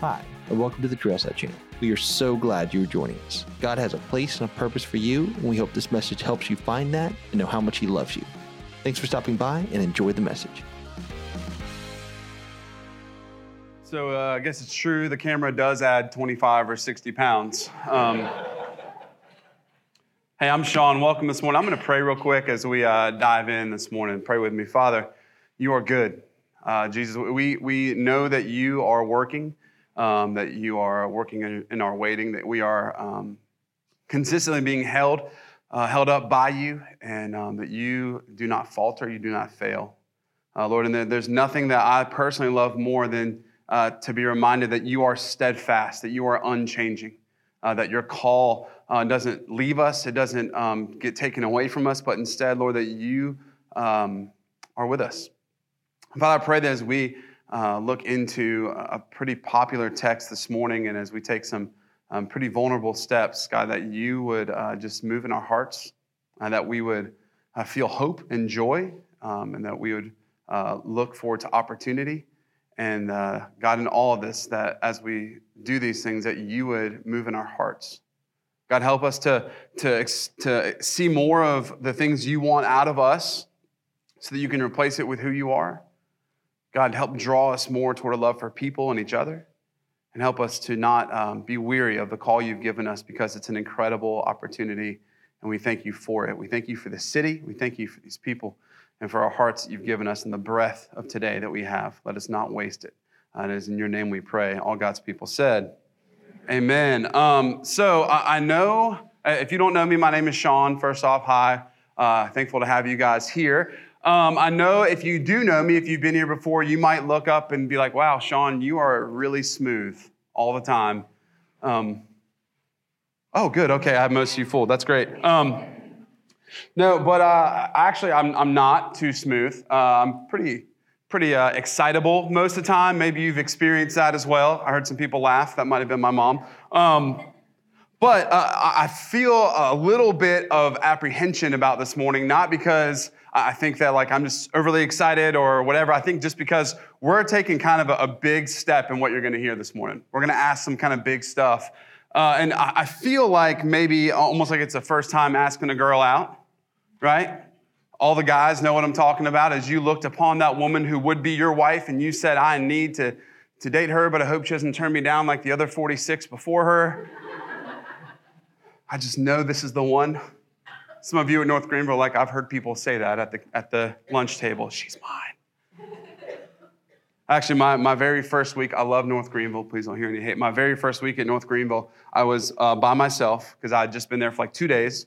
Hi, and welcome to the Trailside channel. We are so glad you are joining us. God has a place and a purpose for you, and we hope this message helps you find that and know how much He loves you. Thanks for stopping by and enjoy the message. So uh, I guess it's true the camera does add 25 or 60 pounds. Um, hey, I'm Sean. Welcome this morning. I'm going to pray real quick as we uh, dive in this morning. Pray with me. Father, you are good. Uh, Jesus, we, we know that you are working um, that you are working in, our waiting, that we are um, consistently being held, uh, held up by you, and um, that you do not falter, you do not fail. Uh, Lord, and there's nothing that I personally love more than uh, to be reminded that you are steadfast, that you are unchanging, uh, that your call uh, doesn't leave us, it doesn't um, get taken away from us, but instead, Lord, that you um, are with us. Father, I pray that as we uh, look into a pretty popular text this morning, and as we take some um, pretty vulnerable steps, God, that you would uh, just move in our hearts, and that we would uh, feel hope and joy, um, and that we would uh, look forward to opportunity. And uh, God, in all of this, that as we do these things, that you would move in our hearts. God, help us to, to, to see more of the things you want out of us so that you can replace it with who you are. God, help draw us more toward a love for people and each other, and help us to not um, be weary of the call you've given us because it's an incredible opportunity, and we thank you for it. We thank you for the city, we thank you for these people, and for our hearts that you've given us and the breath of today that we have. Let us not waste it. Uh, it is in your name we pray. All God's people said, Amen. Um, so I, I know, uh, if you don't know me, my name is Sean. First off, hi. Uh, thankful to have you guys here. Um, I know if you do know me, if you've been here before, you might look up and be like, wow, Sean, you are really smooth all the time. Um, oh, good. Okay, I have most of you full. That's great. Um, no, but uh, actually, I'm, I'm not too smooth. Uh, I'm pretty, pretty uh, excitable most of the time. Maybe you've experienced that as well. I heard some people laugh. That might have been my mom. Um, but uh, I feel a little bit of apprehension about this morning, not because I think that like I'm just overly excited or whatever. I think just because we're taking kind of a, a big step in what you're going to hear this morning. We're going to ask some kind of big stuff. Uh, and I, I feel like maybe almost like it's the first time asking a girl out, right? All the guys know what I'm talking about. As you looked upon that woman who would be your wife and you said, I need to, to date her, but I hope she doesn't turn me down like the other 46 before her. I just know this is the one. Some of you at North Greenville, like I've heard people say that at the, at the lunch table. She's mine. Actually, my, my very first week, I love North Greenville. Please don't hear any hate. My very first week at North Greenville, I was uh, by myself because I had just been there for like two days.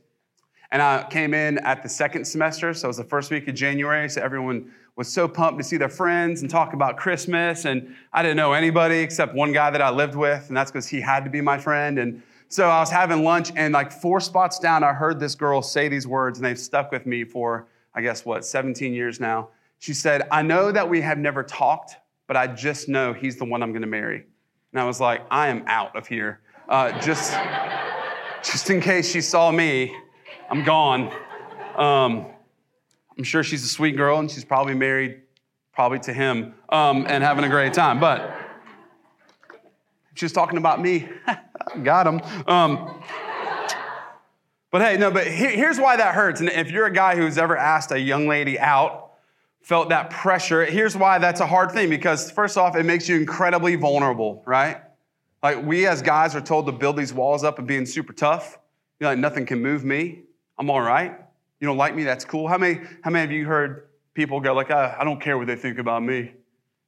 And I came in at the second semester, so it was the first week of January. So everyone was so pumped to see their friends and talk about Christmas. And I didn't know anybody except one guy that I lived with, and that's because he had to be my friend. And so I was having lunch, and like four spots down, I heard this girl say these words, and they've stuck with me for, I guess, what, 17 years now. She said, I know that we have never talked, but I just know he's the one I'm gonna marry. And I was like, I am out of here. Uh, just, just in case she saw me, I'm gone. Um, I'm sure she's a sweet girl, and she's probably married, probably to him, um, and having a great time. But she was talking about me. Got him. Um, but hey, no, but here's why that hurts. And if you're a guy who's ever asked a young lady out, felt that pressure, here's why that's a hard thing. Because first off, it makes you incredibly vulnerable, right? Like we as guys are told to build these walls up and being super tough. You know, like nothing can move me. I'm all right. You don't like me, that's cool. How many, how many of you heard people go like, I, I don't care what they think about me. You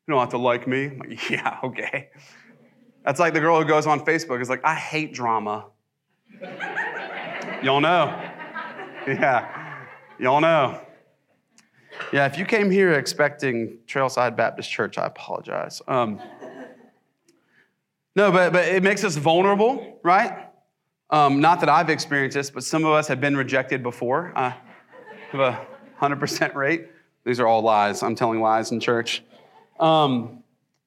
don't have to like me. Like, yeah, okay. That's like the girl who goes on Facebook is like, I hate drama. Y'all know. Yeah. Y'all know. Yeah, if you came here expecting Trailside Baptist Church, I apologize. Um, no, but, but it makes us vulnerable, right? Um, not that I've experienced this, but some of us have been rejected before. I have a 100% rate. These are all lies. I'm telling lies in church. Um,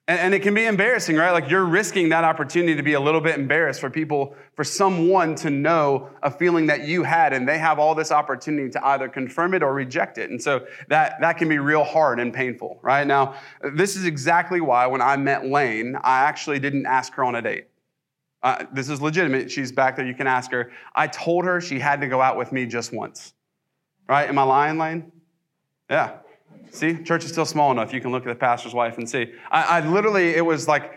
And, and it can be embarrassing, right? Like you're risking that opportunity to be a little bit embarrassed for people, for someone to know a feeling that you had, and they have all this opportunity to either confirm it or reject it. And so that, that can be real hard and painful, right? Now, this is exactly why when I met Lane, I actually didn't ask her on a date. Uh, this is legitimate. She's back there. You can ask her. I told her she had to go out with me just once. Right? Am I lying, Lane? Yeah. See, church is still small enough. You can look at the pastor's wife and see. I, I, literally, it was like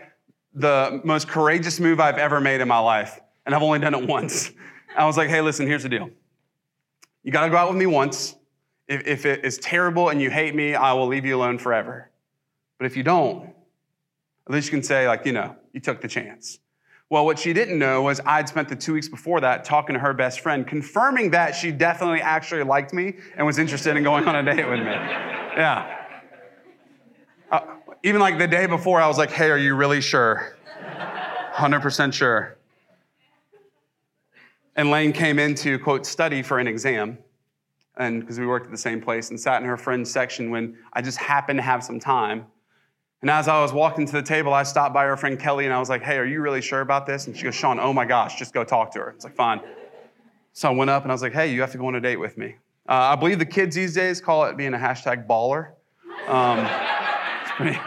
the most courageous move I've ever made in my life, and I've only done it once. I was like, hey, listen, here's the deal. You got to go out with me once. If, if it is terrible and you hate me, I will leave you alone forever. But if you don't, at least you can say, like, you know, you took the chance. Well, what she didn't know was I'd spent the two weeks before that talking to her best friend, confirming that she definitely actually liked me and was interested in going on a date with me. Yeah. Uh, even like the day before, I was like, hey, are you really sure? 100% sure. And Lane came in to, quote, study for an exam. And because we worked at the same place and sat in her friend's section when I just happened to have some time. And as I was walking to the table, I stopped by her friend Kelly and I was like, hey, are you really sure about this? And she goes, Sean, oh my gosh, just go talk to her. It's like, fine. So I went up and I was like, hey, you have to go on a date with me. Uh, I believe the kids these days call it being a hashtag baller. Um, pretty,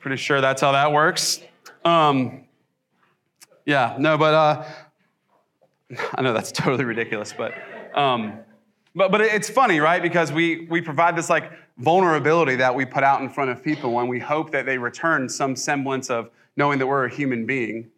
pretty sure that's how that works. Um, yeah, no, but uh, I know that's totally ridiculous, but um, but but it's funny, right? Because we we provide this like vulnerability that we put out in front of people and we hope that they return some semblance of knowing that we're a human being.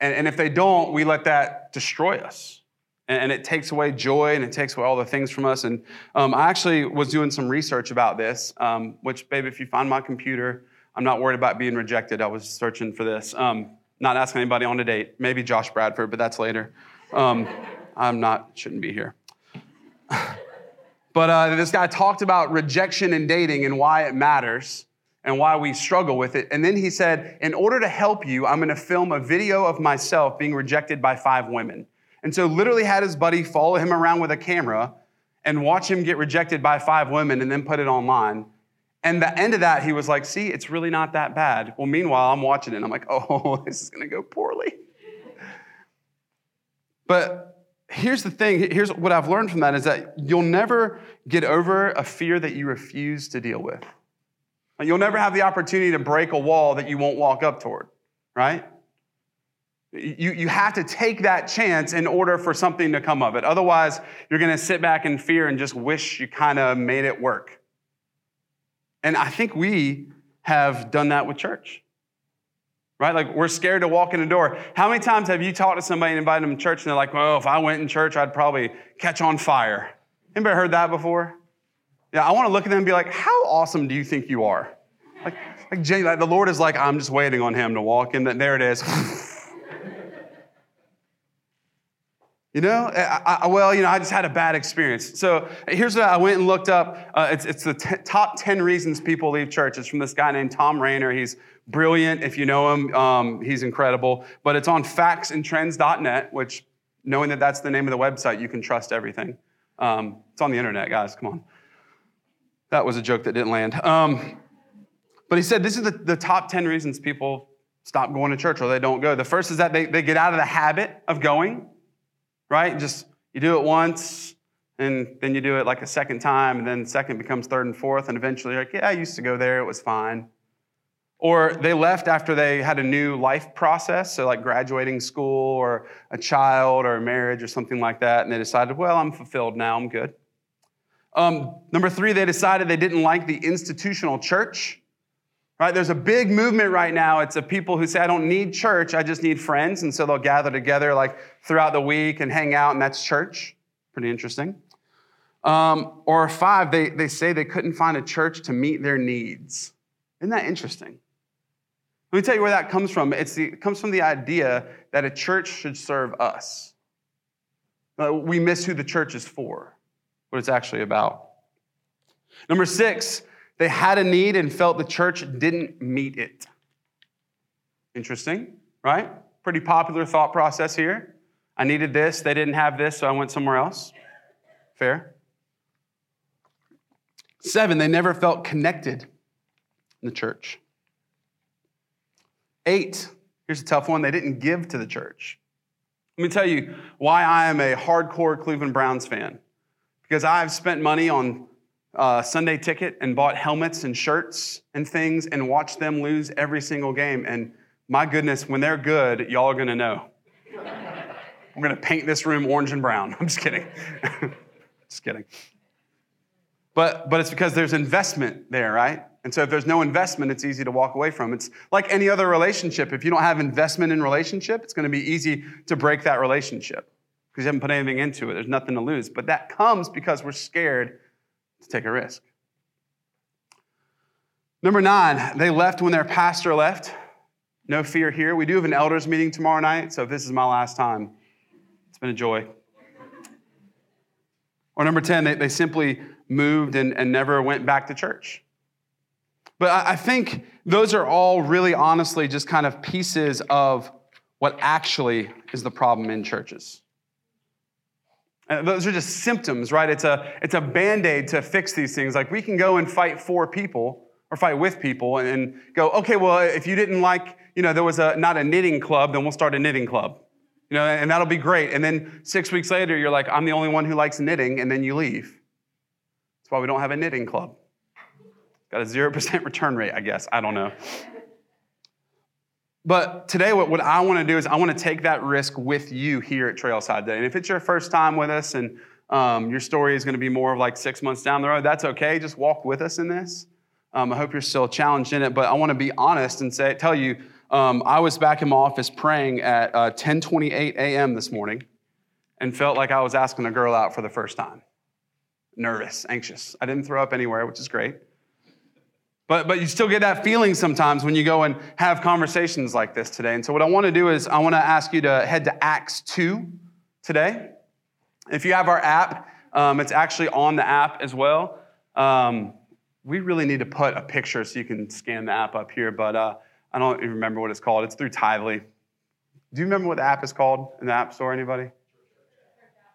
And, and if they don't, we let that destroy us and it takes away joy and it takes away all the things from us. And um, I actually was doing some research about this, um, which, babe, if you find my computer, I'm not worried about being rejected. I was searching for this. Um, not asking anybody on a date, maybe Josh Bradford, but that's later. Um, I'm not, shouldn't be here. but uh, this guy talked about rejection and dating and why it matters and why we struggle with it. And then he said, In order to help you, I'm going to film a video of myself being rejected by five women. And so, literally, had his buddy follow him around with a camera and watch him get rejected by five women and then put it online. And the end of that, he was like, See, it's really not that bad. Well, meanwhile, I'm watching it and I'm like, Oh, this is going to go poorly. But here's the thing here's what I've learned from that is that you'll never get over a fear that you refuse to deal with. You'll never have the opportunity to break a wall that you won't walk up toward, right? You, you have to take that chance in order for something to come of it. Otherwise, you're going to sit back in fear and just wish you kind of made it work. And I think we have done that with church. Right? Like we're scared to walk in the door. How many times have you talked to somebody and invited them to church and they're like, well, if I went in church, I'd probably catch on fire? Anybody heard that before? Yeah, I want to look at them and be like, how awesome do you think you are? Like, like, like the Lord is like, I'm just waiting on him to walk in. There it is. You know, I, I, well, you know, I just had a bad experience. So here's what I went and looked up. Uh, it's, it's the t- top 10 reasons people leave church. It's from this guy named Thom Rainer. He's brilliant. If you know him, um, he's incredible. But it's on factsandtrends.net, which, knowing that that's the name of the website, you can trust everything. Um, it's on the internet, guys. Come on. That was a joke that didn't land. Um, but he said this is the, the top 10 reasons people stop going to church or they don't go. The first is that they, they get out of the habit of going right? Just you do it once, and then you do it like a second time, and then second becomes third and fourth, and eventually you're like, yeah, I used to go there, it was fine. Or they left after they had a new life process, so like graduating school or a child or a marriage or something like that, and they decided, well, I'm fulfilled now, I'm good. Um, number three, they decided they didn't like the institutional church. Right? There's a big movement right now. It's of people who say, I don't need church, I just need friends. And so they'll gather together like throughout the week and hang out, and that's church. Pretty interesting. Um, or five, they, they say they couldn't find a church to meet their needs. Isn't that interesting? Let me tell you where that comes from. The, it comes from the idea that a church should serve us. Uh, we miss who the church is for, what it's actually about. Number six, they had a need and felt the church didn't meet it. Interesting, right? Pretty popular thought process here. I needed this, they didn't have this, so I went somewhere else. Fair. Seven, they never felt connected in the church. Eight, here's a tough one they didn't give to the church. Let me tell you why I am a hardcore Cleveland Browns fan. Because I've spent money on uh, Sunday ticket and bought helmets and shirts and things and watched them lose every single game. And my goodness, when they're good, y'all are gonna know. I'm gonna paint this room orange and brown. I'm just kidding. just kidding. But, but it's because there's investment there, right? And so if there's no investment, it's easy to walk away from. It's like any other relationship. If you don't have investment in relationship, it's going to be easy to break that relationship because you haven't put anything into it. There's nothing to lose. But that comes because we're scared to take a risk. Number nine, they left when their pastor left. No fear here. We do have an elders meeting tomorrow night, so if this is my last time, it's been a joy. Or number 10, they, they simply moved and, and never went back to church. But I, I think those are all really honestly just kind of pieces of what actually is the problem in churches. Uh, those are just symptoms, right? It's a, it's a band aid to fix these things. Like we can go and fight for people or fight with people and, and go, okay, well, if you didn't like, you know, there was a, not a knitting club, then we'll start a knitting club. You know, and that'll be great. And then six weeks later, you're like, I'm the only one who likes knitting, and then you leave. Why we don't have a knitting club. Got a 0% return rate, I guess. I don't know. But today, what, what I want to do is I want to take that risk with you here at Trailside Day. And if it's your first time with us and um, your story is going to be more of like six months down the road, that's okay. Just walk with us in this. Um, I hope you're still challenged in it, but I want to be honest and say, tell you, um, I was back in my office praying at uh, 10:28 a.m. this morning, and felt like I was asking a girl out for the first time. Nervous, anxious. I didn't throw up anywhere, which is great. But, but you still get that feeling sometimes when you go and have conversations like this today. And so, what I want to do is, I want to ask you to head to Acts 2 today. If you have our app, um, it's actually on the app as well. Um, we really need to put a picture so you can scan the app up here, but uh, I don't even remember what it's called. It's through Tithely. Do you remember what the app is called in the App Store? Anybody?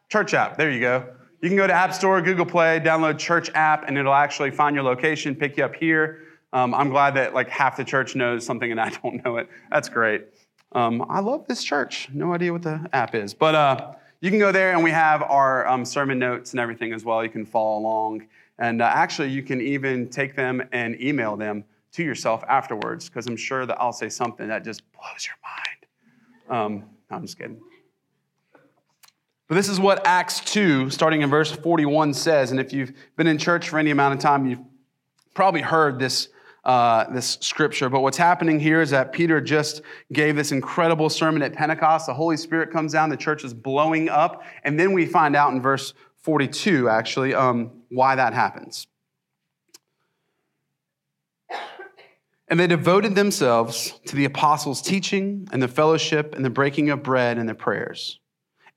Church app. There you go. You can go to App Store, Google Play, download Church app, and it'll actually find your location, pick you up here. Um, I'm glad that like half the church knows something and I don't know it. That's great. Um, I love this church. No idea what the app is, but uh, you can go there, and we have our um, sermon notes and everything as well. You can follow along, and uh, actually, you can even take them and email them to yourself afterwards, because I'm sure that I'll say something that just blows your mind. Um, I'm just kidding. But this is what Acts 2, starting in verse 41, says. And if you've been in church for any amount of time, you've probably heard this, uh, this scripture. But what's happening here is that Peter just gave this incredible sermon at Pentecost. The Holy Spirit comes down, the church is blowing up. And then we find out in verse 42, actually, um, why that happens. And they devoted themselves to the apostles' teaching and the fellowship and the breaking of bread and the prayers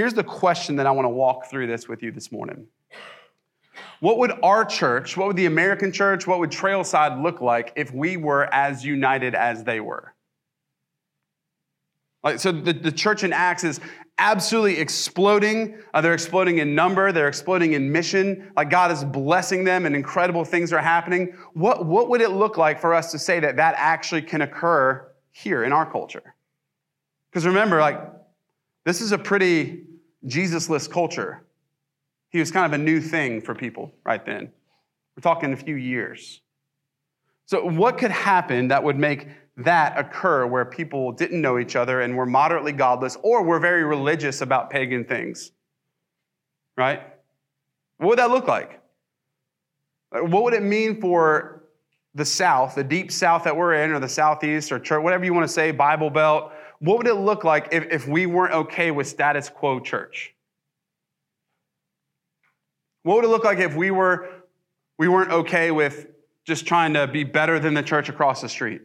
Here's the question that I want to walk through this with you this morning. What would our church, what would the American church, what would Trailside look like if we were as united as they were? Like, so the, the church in Acts is absolutely exploding. Uh, they're exploding in number, they're exploding in mission. Like God is blessing them and incredible things are happening. What, what would it look like for us to say that that actually can occur here in our culture? Because remember, like, this is a pretty Jesusless culture. He was kind of a new thing for people right then. We're talking a few years. So, what could happen that would make that occur where people didn't know each other and were moderately godless or were very religious about pagan things? Right? What would that look like? What would it mean for the South, the deep South that we're in, or the Southeast, or church, whatever you want to say, Bible Belt? What would it look like if, if we weren't okay with status quo church? What would it look like if we, were, we weren't okay with just trying to be better than the church across the street?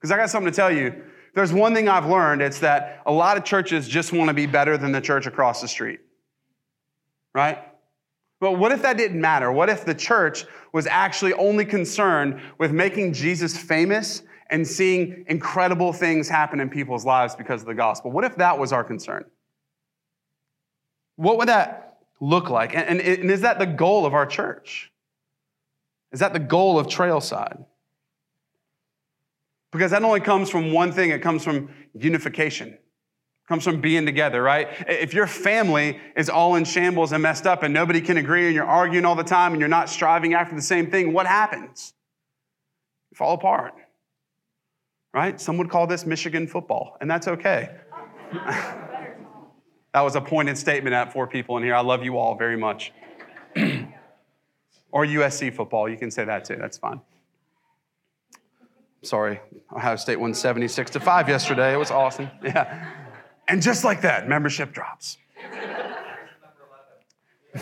Because I got something to tell you. there's one thing I've learned it's that a lot of churches just want to be better than the church across the street. Right? But what if that didn't matter? What if the church was actually only concerned with making Jesus famous and seeing incredible things happen in people's lives because of the gospel? What if that was our concern? What would that look like? And, and, and is that the goal of our church? Is that the goal of Trailside? Because that only comes from one thing it comes from unification. Comes from being together, right? If your family is all in shambles and messed up and nobody can agree and you're arguing all the time and you're not striving after the same thing, what happens? You fall apart, right? Some would call this Michigan football, and that's okay. that was a pointed statement at four people in here. I love you all very much. or USC football, you can say that too, that's fine. Sorry, Ohio State won 76 to 5 yesterday. It was awesome. Yeah. And just like that, membership drops.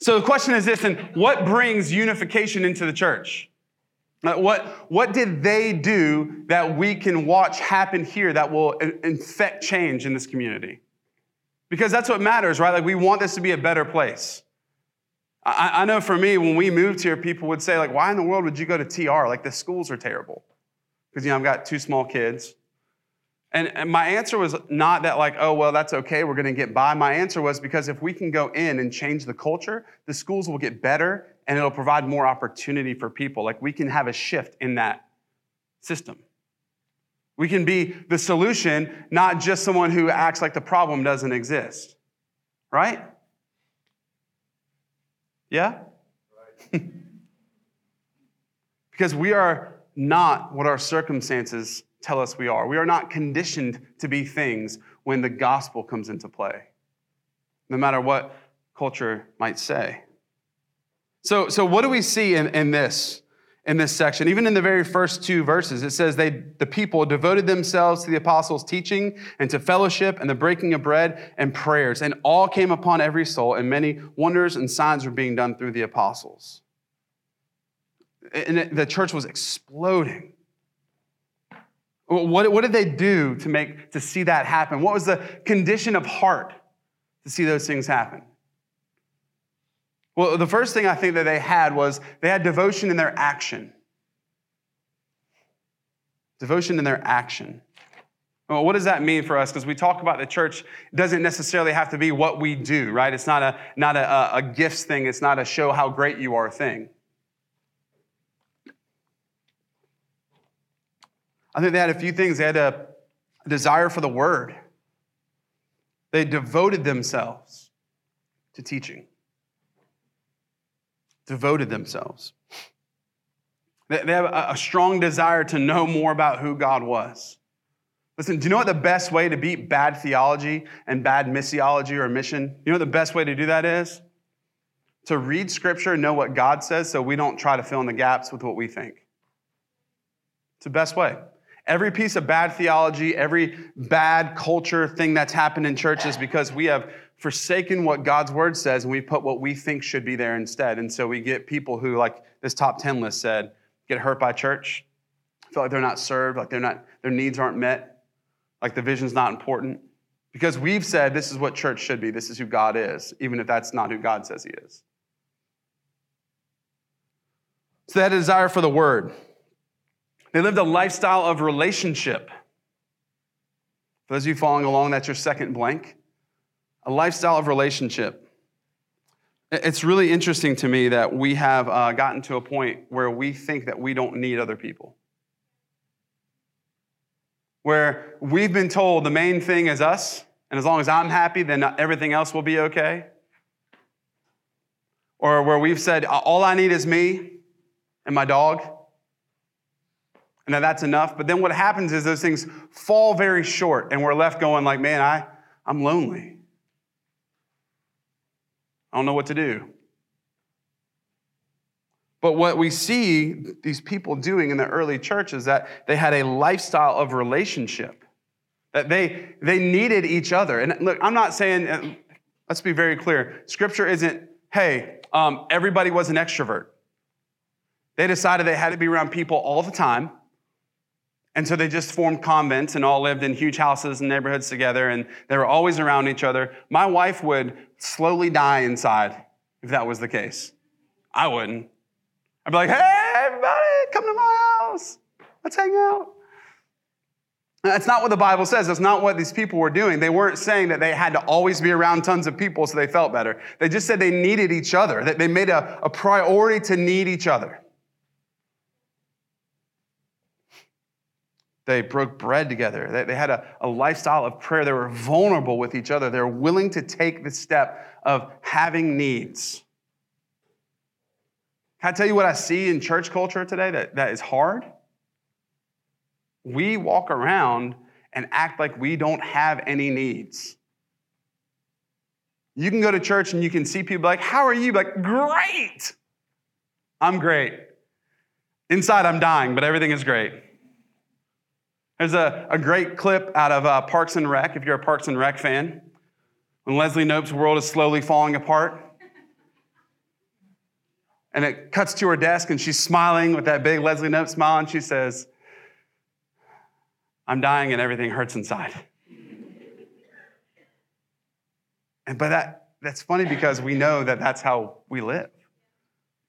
so the question is this, and what brings unification into the church? Uh, what, what did they do that we can watch happen here that will infect change in this community? Because that's what matters, right? Like we want this to be a better place. I, I know for me, when we moved here, people would say, like, why in the world would you go to TR? Like, the schools are terrible. Because, you know, I've got two small kids. And, and my answer was not that, like, oh, well, that's okay, we're gonna get by. My answer was because if we can go in and change the culture, the schools will get better and it'll provide more opportunity for people. Like, we can have a shift in that system. We can be the solution, not just someone who acts like the problem doesn't exist, right? Yeah? because we are not what our circumstances tell us we are. We are not conditioned to be things when the gospel comes into play, no matter what culture might say. So, so what do we see in, in this? in this section. Even in the very first two verses, it says they, the people devoted themselves to the apostles' teaching and to fellowship and the breaking of bread and prayers. And all came upon every soul, and many wonders and signs were being done through the apostles. And the church was exploding. What, what did they do to make to see that happen? What was the condition of heart to see those things happen? Well, the first thing I think that they had was they had devotion in their action. Devotion in their action. Well, what does that mean for us? Because we talk about the church doesn't necessarily have to be what we do, right? It's not a not a, a gifts thing. It's not a show how great you are thing. I think they had a few things. They had a desire for the word. They devoted themselves to teaching devoted themselves. They have a strong desire to know more about who God was. Listen, do you know what the best way to beat bad theology and bad missiology or mission? You know what the best way to do that is? To read scripture and know what God says so we don't try to fill in the gaps with what we think. It's the best way. Every piece of bad theology, every bad culture thing that's happened in churches because we have forsaken what God's word says and we put what we think should be there instead. And so we get people who, like this top 10 list said, get hurt by church, feel like they're not served, like they're not, their needs aren't met, like the vision's not important. Because we've said this is what church should be, this is who God is, even if that's not who God says He is. So they had a desire for the word. They lived a lifestyle of relationship. For those of you following along, that's your second blank a lifestyle of relationship. It's really interesting to me that we have uh, gotten to a point where we think that we don't need other people. Where we've been told the main thing is us, and as long as I'm happy, then everything else will be okay. Or where we've said, all I need is me and my dog, and that that's enough. But then what happens is those things fall very short, and we're left going like, man, I, I'm lonely. I don't know what to do. But what we see these people doing in the early church is that they had a lifestyle of relationship, that they, they needed each other. And look, I'm not saying, let's be very clear scripture isn't, hey, um, everybody was an extrovert. They decided they had to be around people all the time And so they just formed convents and all lived in huge houses and neighborhoods together, and they were always around each other. My wife would slowly die inside if that was the case. I wouldn't. I'd be like, hey, everybody, come to my house. Let's hang out. That's not what the Bible says. That's not what these people were doing. They weren't saying that they had to always be around tons of people so they felt better. They just said they needed each other, that they made a, a priority to need each other. They broke bread together. They, they had a, a lifestyle of prayer. They were vulnerable with each other. They were willing to take the step of having needs. Can I tell you what I see in church culture today that, that is hard? We walk around and act like we don't have any needs. You can go to church and you can see people like, How are you? Like, great. I'm great. Inside, I'm dying, but everything is great. There's a, a great clip out of uh, Parks and Rec, if you're a Parks and Rec fan, when Leslie Knope's world is slowly falling apart. And it cuts to her desk, and she's smiling with that big Leslie Knope smile, and she says, I'm dying, and everything hurts inside. And but that, that's funny because we know that that's how we live.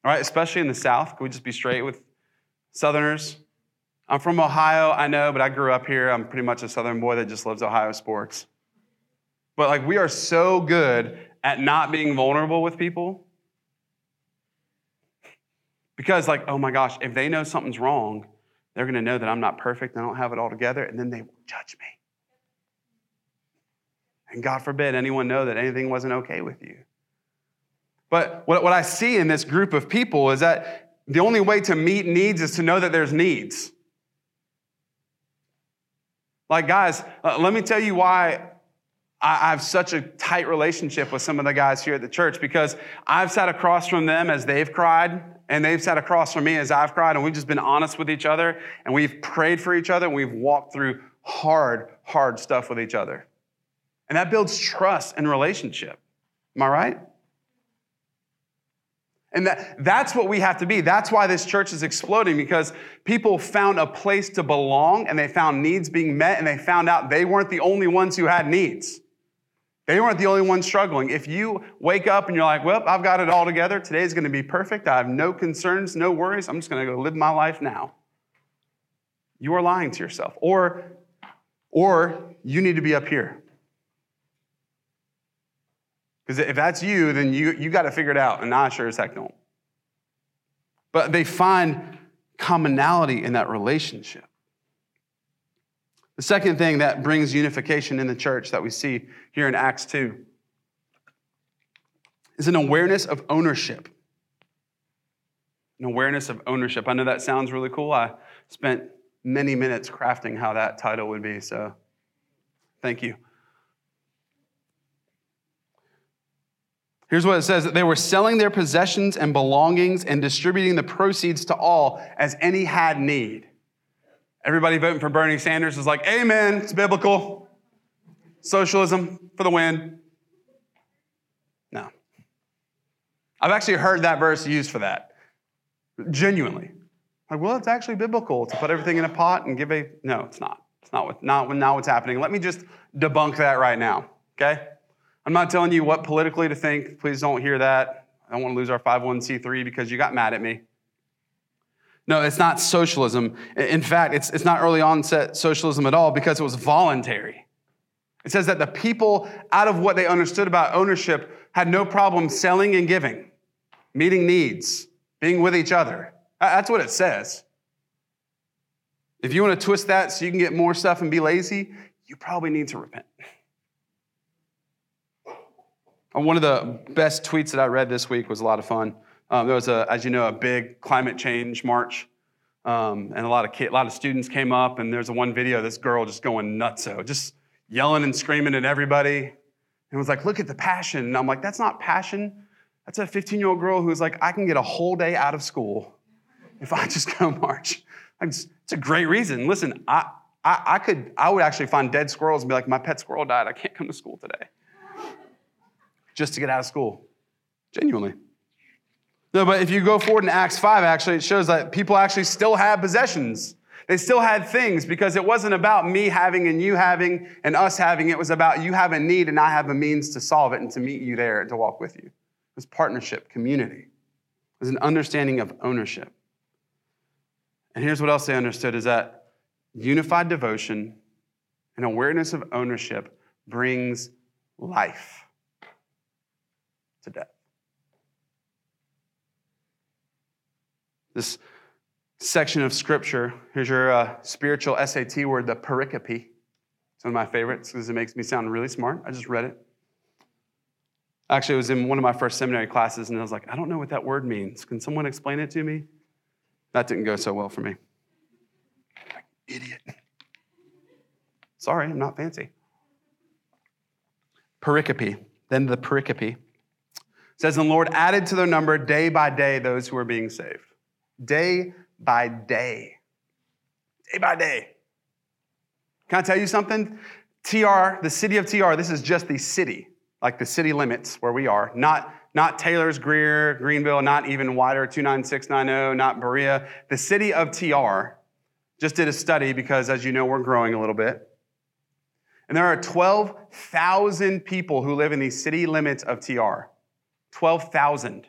All right, especially in the South. Can we just be straight with Southerners? I'm from Ohio, I know, but I grew up here. I'm pretty much a Southern boy that just loves Ohio sports. But like, we are so good at not being vulnerable with people. Because, like, oh my gosh, if they know something's wrong, they're to know that I'm not perfect, I don't have it all together, and then they will judge me. And God forbid anyone know that anything wasn't okay with you. But what, what I see in this group of people is that the only way to meet needs is to know that there's needs. Like, guys, uh, let me tell you why I have such a tight relationship with some of the guys here at the church because I've sat across from them as they've cried, and they've sat across from me as I've cried, and we've just been honest with each other, and we've prayed for each other, and we've walked through hard, hard stuff with each other. And that builds trust and relationship. Am I right? And that, that's what we have to be. That's why this church is exploding because people found a place to belong and they found needs being met and they found out they weren't the only ones who had needs. They weren't the only ones struggling. If you wake up and you're like, well, I've got it all together, today's gonna be perfect, I have no concerns, no worries, I'm just gonna go live my life now. You are lying to yourself. Or, or you need to be up here. Because if that's you, then you, you got to figure it out, and I sure as heck don't. But they find commonality in that relationship. The second thing that brings unification in the church that we see here in Acts 2 is an awareness of ownership. An awareness of ownership. I know that sounds really cool. I spent many minutes crafting how that title would be, so thank you. Here's what it says that they were selling their possessions and belongings and distributing the proceeds to all as any had need. Everybody voting for Bernie Sanders is like, Amen, it's biblical. Socialism for the win. No. I've actually heard that verse used for that. Genuinely. Like, well, it's actually biblical to put everything in a pot and give a. No, it's not. It's not, what, not, not what's happening. Let me just debunk that right now, okay? I'm not telling you what politically to think. Please don't hear that. I don't want to lose our 501c3 because you got mad at me. No, it's not socialism. In fact, it's, it's not early onset socialism at all because it was voluntary. It says that the people, out of what they understood about ownership, had no problem selling and giving, meeting needs, being with each other. That's what it says. If you want to twist that so you can get more stuff and be lazy, you probably need to repent. One of the best tweets that I read this week was a lot of fun. Um, there was, a, as you know, a big climate change march, um, and a lot of a lot of students came up. And there's a one video of this girl just going nutso, just yelling and screaming at everybody, and was like, "Look at the passion!" And I'm like, "That's not passion. That's a 15 year old girl who's like, I can get a whole day out of school if I just go march. It's a great reason. Listen, I, I, I could, I would actually find dead squirrels and be like, my pet squirrel died. I can't come to school today just to get out of school. Genuinely. No, but if you go forward in Acts 5, actually, it shows that people actually still have possessions. They still had things because it wasn't about me having and you having and us having. It was about you have a need and I have a means to solve it and to meet you there and to walk with you. It was partnership, community. It was an understanding of ownership. And here's what else they understood is that unified devotion and awareness of ownership brings life to death. This section of scripture, here's your uh, spiritual SAT word, the pericope. It's one of my favorites because it makes me sound really smart. I just read it. Actually, it was in one of my first seminary classes, and I was like, I don't know what that word means. Can someone explain it to me? That didn't go so well for me. Idiot. Sorry, I'm not fancy. Pericope. Then the pericope says, And the Lord added to their number day by day those who were being saved. Day by day. Day by day. Can I tell you something? TR, the city of TR, this is just the city, like the city limits where we are, not, not Taylor's, Greer, Greenville, not even wider, 29690, not Berea. The city of TR just did a study because, as you know, we're growing a little bit. And there are 12,000 people who live in the city limits of TR. 12,000.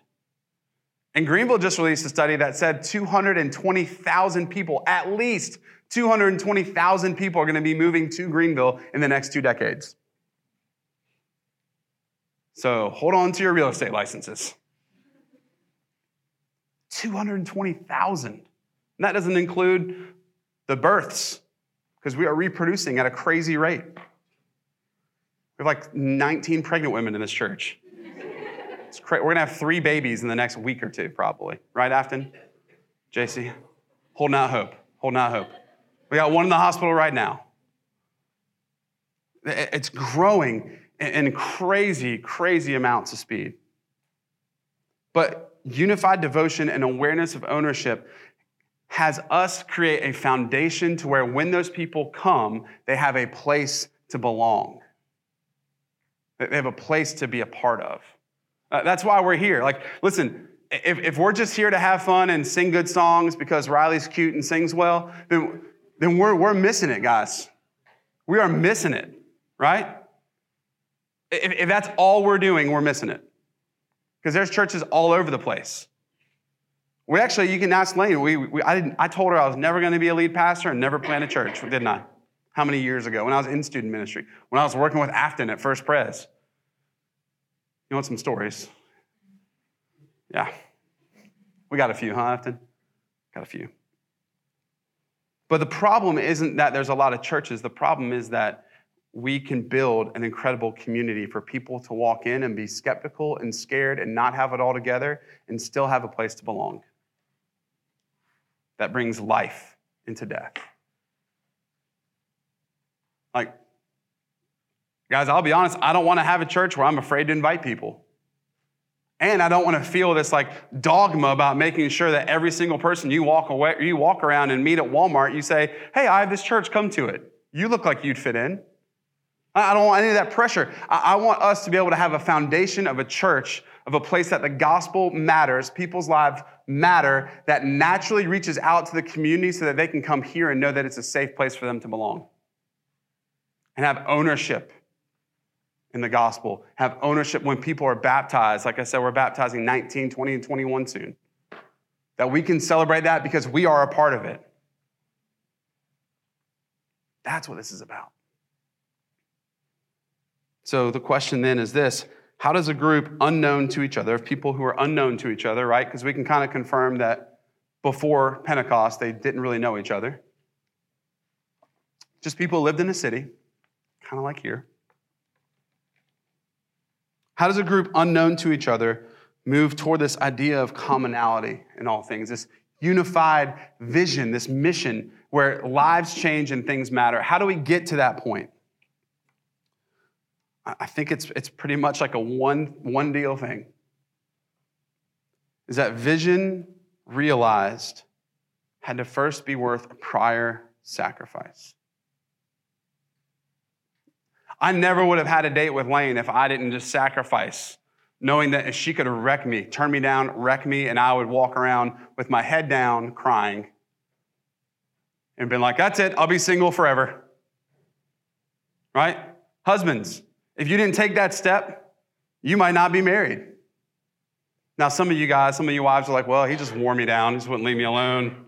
And Greenville just released a study that said 220,000 people, at least 220,000 people, are going to be moving to Greenville in the next two decades. So hold on to your real estate licenses. 220,000. And that doesn't include the births, because we are reproducing at a crazy rate. We have like 19 pregnant women in this church. We're gonna have three babies in the next week or two, probably. Right, Afton? JC? Holding out hope. Holding out hope. We got one in the hospital right now. It's growing in crazy, crazy amounts of speed. But unified devotion and awareness of ownership has us create a foundation to where when those people come, they have a place to belong. They have a place to be a part of. Uh, that's why we're here. Like, listen, if, if we're just here to have fun and sing good songs because Riley's cute and sings well, then, then we're, we're missing it, guys. We are missing it, right? If, if that's all we're doing, we're missing it. Because there's churches all over the place. We actually, you can ask Lane. We, we, I, didn't, I told her I was never going to be a lead pastor and never plant a church, didn't I? How many years ago? When I was in student ministry, when I was working with Afton at First Pres. You want some stories? Yeah. We got a few, huh, Afton? Got a few. But the problem isn't that there's a lot of churches. The problem is that we can build an incredible community for people to walk in and be skeptical and scared and not have it all together and still have a place to belong that brings life into death. Like, guys, I'll be honest, I don't want to have a church where I'm afraid to invite people. And I don't want to feel this like dogma about making sure that every single person you walk away, you walk around and meet at Walmart, you say, "Hey, I have this church, come to it." You look like you'd fit in. I don't want any of that pressure. I want us to be able to have a foundation of a church, of a place that the gospel matters, people's lives matter that naturally reaches out to the community so that they can come here and know that it's a safe place for them to belong. And have ownership in the gospel, have ownership when people are baptized. Like I said, we're baptizing 19, 20, and 21 soon. That we can celebrate that because we are a part of it. That's what this is about. So the question then is this how does a group unknown to each other, of people who are unknown to each other, right? Because we can kind of confirm that before Pentecost, they didn't really know each other. Just people lived in a city, kind of like here. How does a group unknown to each other move toward this idea of commonality in all things, this unified vision, this mission where lives change and things matter? How do we get to that point? I think it's, it's pretty much like a one, one deal thing. Is that vision realized had to first be worth a prior sacrifice. I never would have had a date with Lane if I didn't just sacrifice, knowing that she could wreck me, turn me down, wreck me, and I would walk around with my head down crying and been like, that's it, I'll be single forever. Right? Husbands, if you didn't take that step, you might not be married. Now, some of you guys, some of you wives are like, well, he just wore me down. He just wouldn't leave me alone.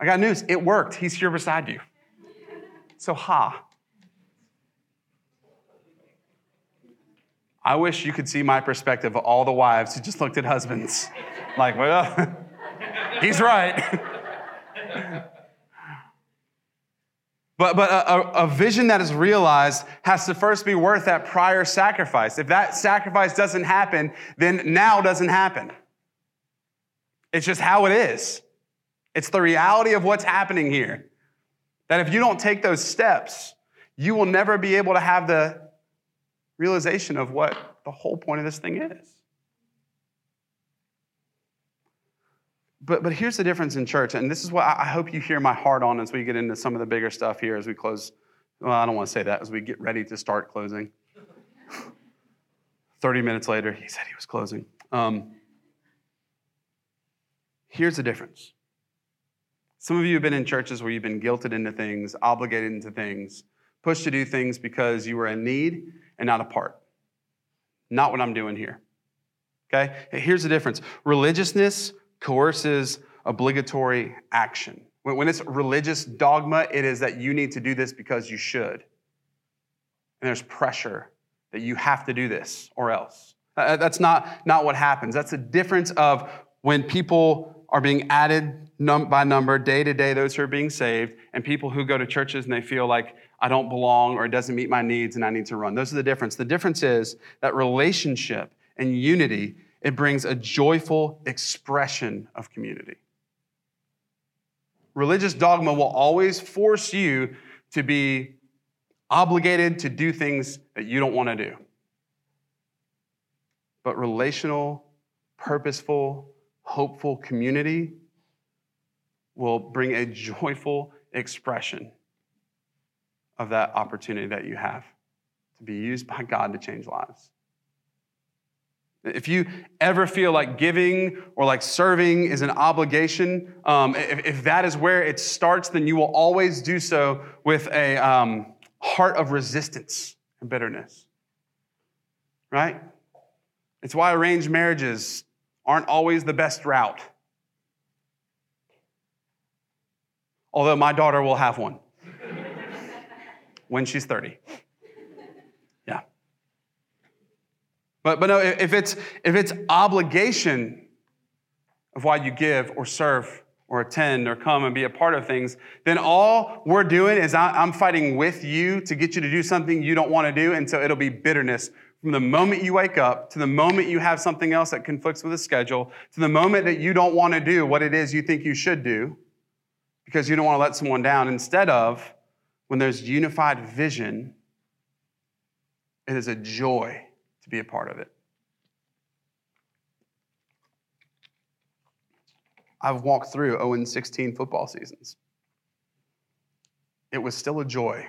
I got news. It worked. He's here beside you. So, ha. I wish you could see my perspective of all the wives who just looked at husbands. like, well, he's right. But, but a, a, vision that is realized has to first be worth that prior sacrifice. If that sacrifice doesn't happen, then now doesn't happen. It's just how it is. It's the reality of what's happening here. That if you don't take those steps, you will never be able to have the realization of what the whole point of this thing is. But, but here's the difference in church, and this is what I hope you hear my heart on as we get into some of the bigger stuff here as we close. Well, I don't want to say that, as we get ready to start closing. 30 minutes later, he said he was closing. Um, here's the difference. Some of you have been in churches where you've been guilted into things, obligated into things, pushed to do things because you were in need and not a part. Not what I'm doing here. Okay? Here's the difference religiousness coerces obligatory action. When it's religious dogma, it is that you need to do this because you should. And there's pressure that you have to do this or else. Uh, that's not, not what happens. That's the difference of when people are being added num- by number day to day, those who are being saved, and people who go to churches and they feel like I don't belong or it doesn't meet my needs and I need to run. Those are the difference. The difference is that relationship and unity it brings a joyful expression of community. Religious dogma will always force you to be obligated to do things that you don't want to do. But relational, purposeful, hopeful community will bring a joyful expression of that opportunity that you have to be used by God to change lives. If you ever feel like giving or like serving is an obligation, um, if, if, that is where it starts, then you will always do so with a um, heart of resistance and bitterness. Right? It's why arranged marriages aren't always the best route. Although my daughter will have one when she's 30. Yeah. But, but no, if it's, if it's obligation of why you give or serve or attend or come and be a part of things, then all we're doing is I'm fighting with you to get you to do something you don't want to do. And so it'll be bitterness from the moment you wake up to the moment you have something else that conflicts with a schedule to the moment that you don't want to do what it is you think you should do because you don't want to let someone down. Instead of when there's unified vision, it is a joy to be a part of it. I've walked through 0 16 football seasons. It was still a joy.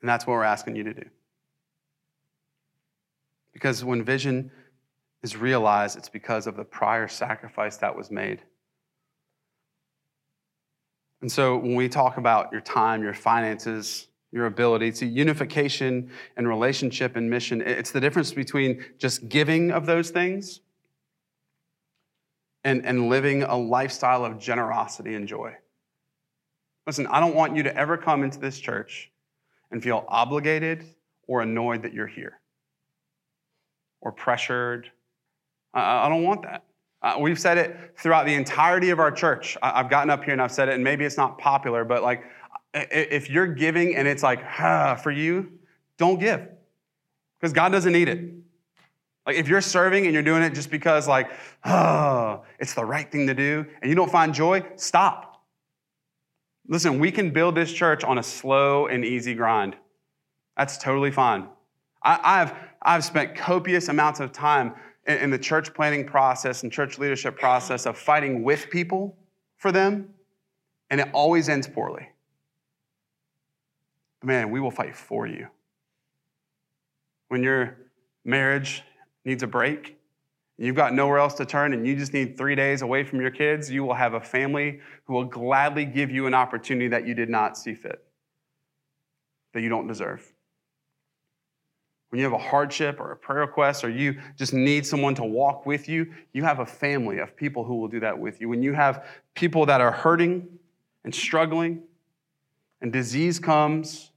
And that's what we're asking you to do. Because when vision is realized, it's because of the prior sacrifice that was made. And so when we talk about your time, your finances, your ability. to unification and relationship and mission. It's the difference between just giving of those things and, and living a lifestyle of generosity and joy. Listen, I don't want you to ever come into this church and feel obligated or annoyed that you're here or pressured. I, I don't want that. Uh, we've said it throughout the entirety of our church. I, I've gotten up here and I've said it, and maybe it's not popular, but like if you're giving and it's like, for you, don't give because God doesn't need it. Like if you're serving and you're doing it just because, like, it's the right thing to do and you don't find joy, stop. Listen, we can build this church on a slow and easy grind. That's totally fine. I, have I've spent copious amounts of time in the church planning process and church leadership process of fighting with people for them, and it always ends poorly man, we will fight for you. When your marriage needs a break you've got nowhere else to turn and you just need three days away from your kids, you will have a family who will gladly give you an opportunity that you did not see fit, that you don't deserve. When you have a hardship or a prayer request or you just need someone to walk with you, you have a family of people who will do that with you. When you have people that are hurting and struggling and disease comes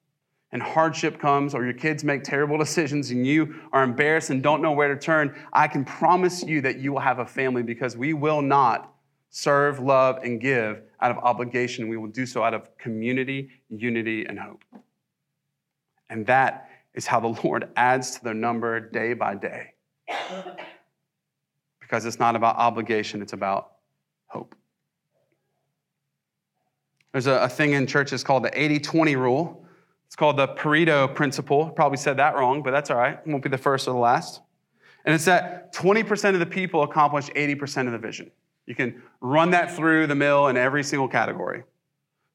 and hardship comes, or your kids make terrible decisions and you are embarrassed and don't know where to turn, I can promise you that you will have a family because we will not serve, love, and give out of obligation. We will do so out of community, unity, and hope. And that is how the Lord adds to their number day by day. Because it's not about obligation, it's about hope. There's a, a thing in churches called the 80 20 rule. It's called the Pareto principle. Probably said that wrong, but that's all right. It won't be the first or the last. And it's that 20% of the people accomplish 80% of the vision. You can run that through the mill in every single category.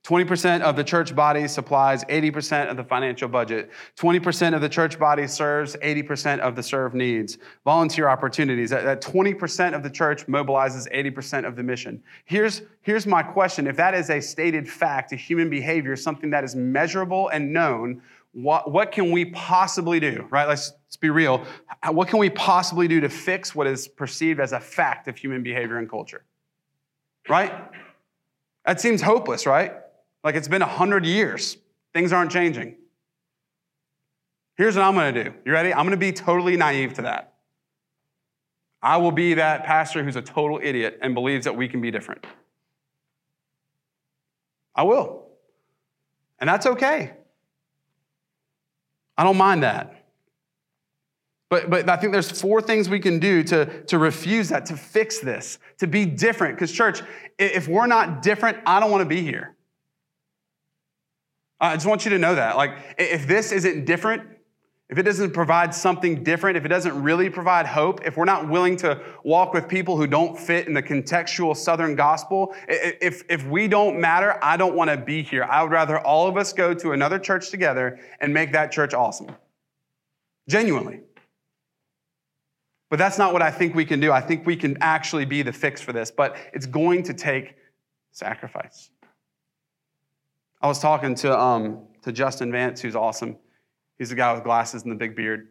20% of the church body supplies 80% of the financial budget. 20% of the church body serves 80% of the served needs. Volunteer opportunities. That, 20% of the church mobilizes 80% of the mission. Here's, here's my question. If that is a stated fact, a human behavior, something that is measurable and known, what, what can we possibly do, right? Let's, let's be real. What can we possibly do to fix what is perceived as a fact of human behavior and culture? Right? That seems hopeless, right? Like it's been 100 years. Things aren't changing. Here's what I'm going to do. You ready? I'm going to be totally naive to that. I will be that pastor who's a total idiot and believes that we can be different. I will. And that's okay. I don't mind that. But, but I think there's four things we can do to, to refuse that, to fix this, to be different. Because, church, if we're not different, I don't want to be here. I just want you to know that. Like, if this isn't different, if it doesn't provide something different, if it doesn't really provide hope, if we're not willing to walk with people who don't fit in the contextual Southern gospel, if, if we don't matter, I don't want to be here. I would rather all of us go to another church together and make that church awesome. Genuinely. But that's not what I think we can do. I think we can actually be the fix for this, but it's going to take sacrifice. I was talking to, um, to Justin Vance, who's awesome. He's the guy with glasses and the big beard.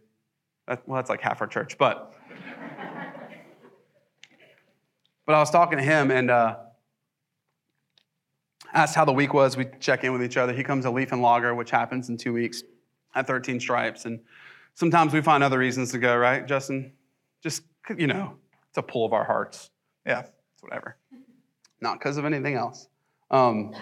That, well, that's like half our church, but. but I was talking to him and uh, asked how the week was. We check in with each other. He comes to Leaf and Logger, which happens in two weeks at 13 Stripes. And sometimes we find other reasons to go, right, Justin? Just, you know, it's a pull of our hearts. Yeah, it's whatever. Not because of anything else. Um,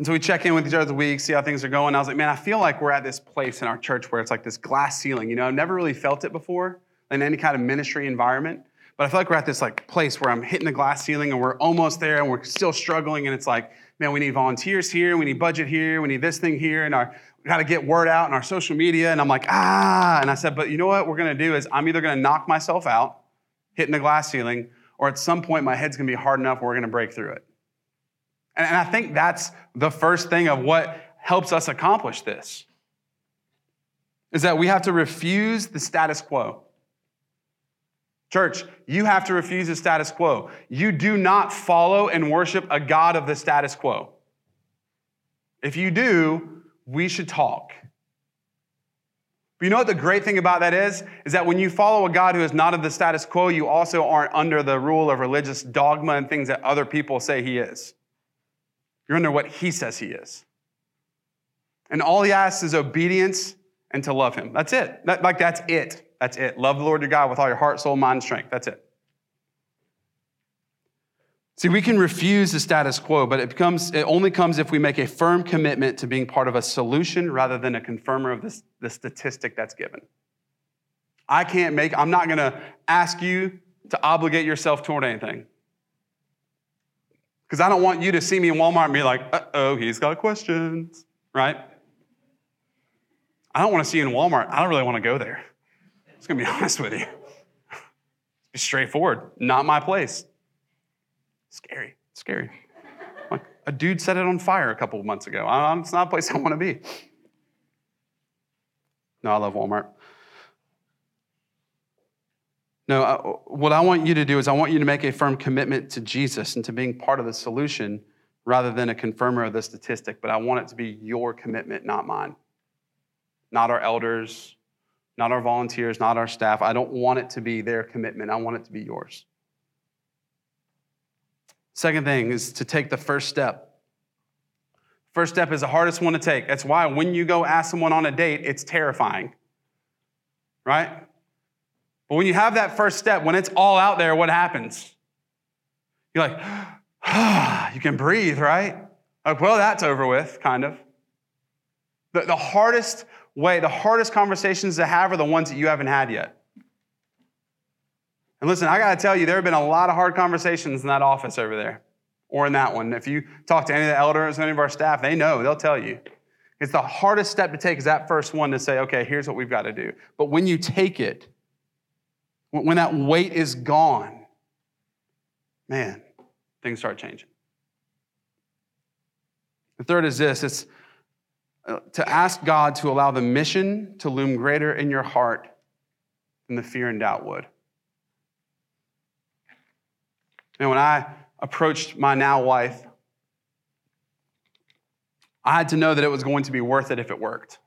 and so we check in with each other the week, see how things are going. I was like, man, I feel like we're at this place in our church where it's like this glass ceiling. You know, I've never really felt it before in any kind of ministry environment. But I feel like we're at this like place where I'm hitting the glass ceiling and we're almost there and we're still struggling. And it's like, man, we need volunteers here, we need budget here, we need this thing here, and our we got to get word out in our social media. And I'm like, ah. And I said, but you know what we're gonna do is I'm either gonna knock myself out, hitting the glass ceiling, or at some point my head's gonna be hard enough we're gonna break through it. And I think that's the first thing of what helps us accomplish this is that we have to refuse the status quo. Church, you have to refuse the status quo. You do not follow and worship a God of the status quo. If you do, we should talk. But you know what the great thing about that is? Is that when you follow a God who is not of the status quo, you also aren't under the rule of religious dogma and things that other people say he is. You're under what he says he is. And all he asks is obedience and to love him. That's it. That, like, that's it. That's it. Love the Lord your God with all your heart, soul, mind, and strength. That's it. See, we can refuse the status quo, but it, becomes, it only comes if we make a firm commitment to being part of a solution rather than a confirmer of this, the statistic that's given. I can't make, I'm not going to ask you to obligate yourself toward anything. Because I don't want you to see me in Walmart and be like, uh oh, he's got questions, right? I don't want to see you in Walmart. I don't really want to go there. I'm just going to be honest with you. Be straightforward. Not my place. Scary. Scary. Like a dude set it on fire a couple of months ago. It's not a place I want to be. No, I love Walmart. No, I, what I want you to do is I want you to make a firm commitment to Jesus and to being part of the solution rather than a confirmer of the statistic. But I want it to be your commitment, not mine. Not our elders, not our volunteers, not our staff. I don't want it to be their commitment. I want it to be yours. Second thing is to take the first step. First step is the hardest one to take. That's why when you go ask someone on a date, it's terrifying, right? But when you have that first step, when it's all out there, what happens? You're like, ah, you can breathe, right? Like, well, that's over with, kind of. The, the hardest way, the hardest conversations to have are the ones that you haven't had yet. And listen, I got to tell you, there have been a lot of hard conversations in that office over there or in that one. If you talk to any of the elders, any of our staff, they know, they'll tell you. It's the hardest step to take is that first one to say, okay, here's what we've got to do. But when you take it, when that weight is gone, man, things start changing. The third is this it's uh, to ask God to allow the mission to loom greater in your heart than the fear and doubt would. And when I approached my now wife, I had to know that it was going to be worth it if it worked.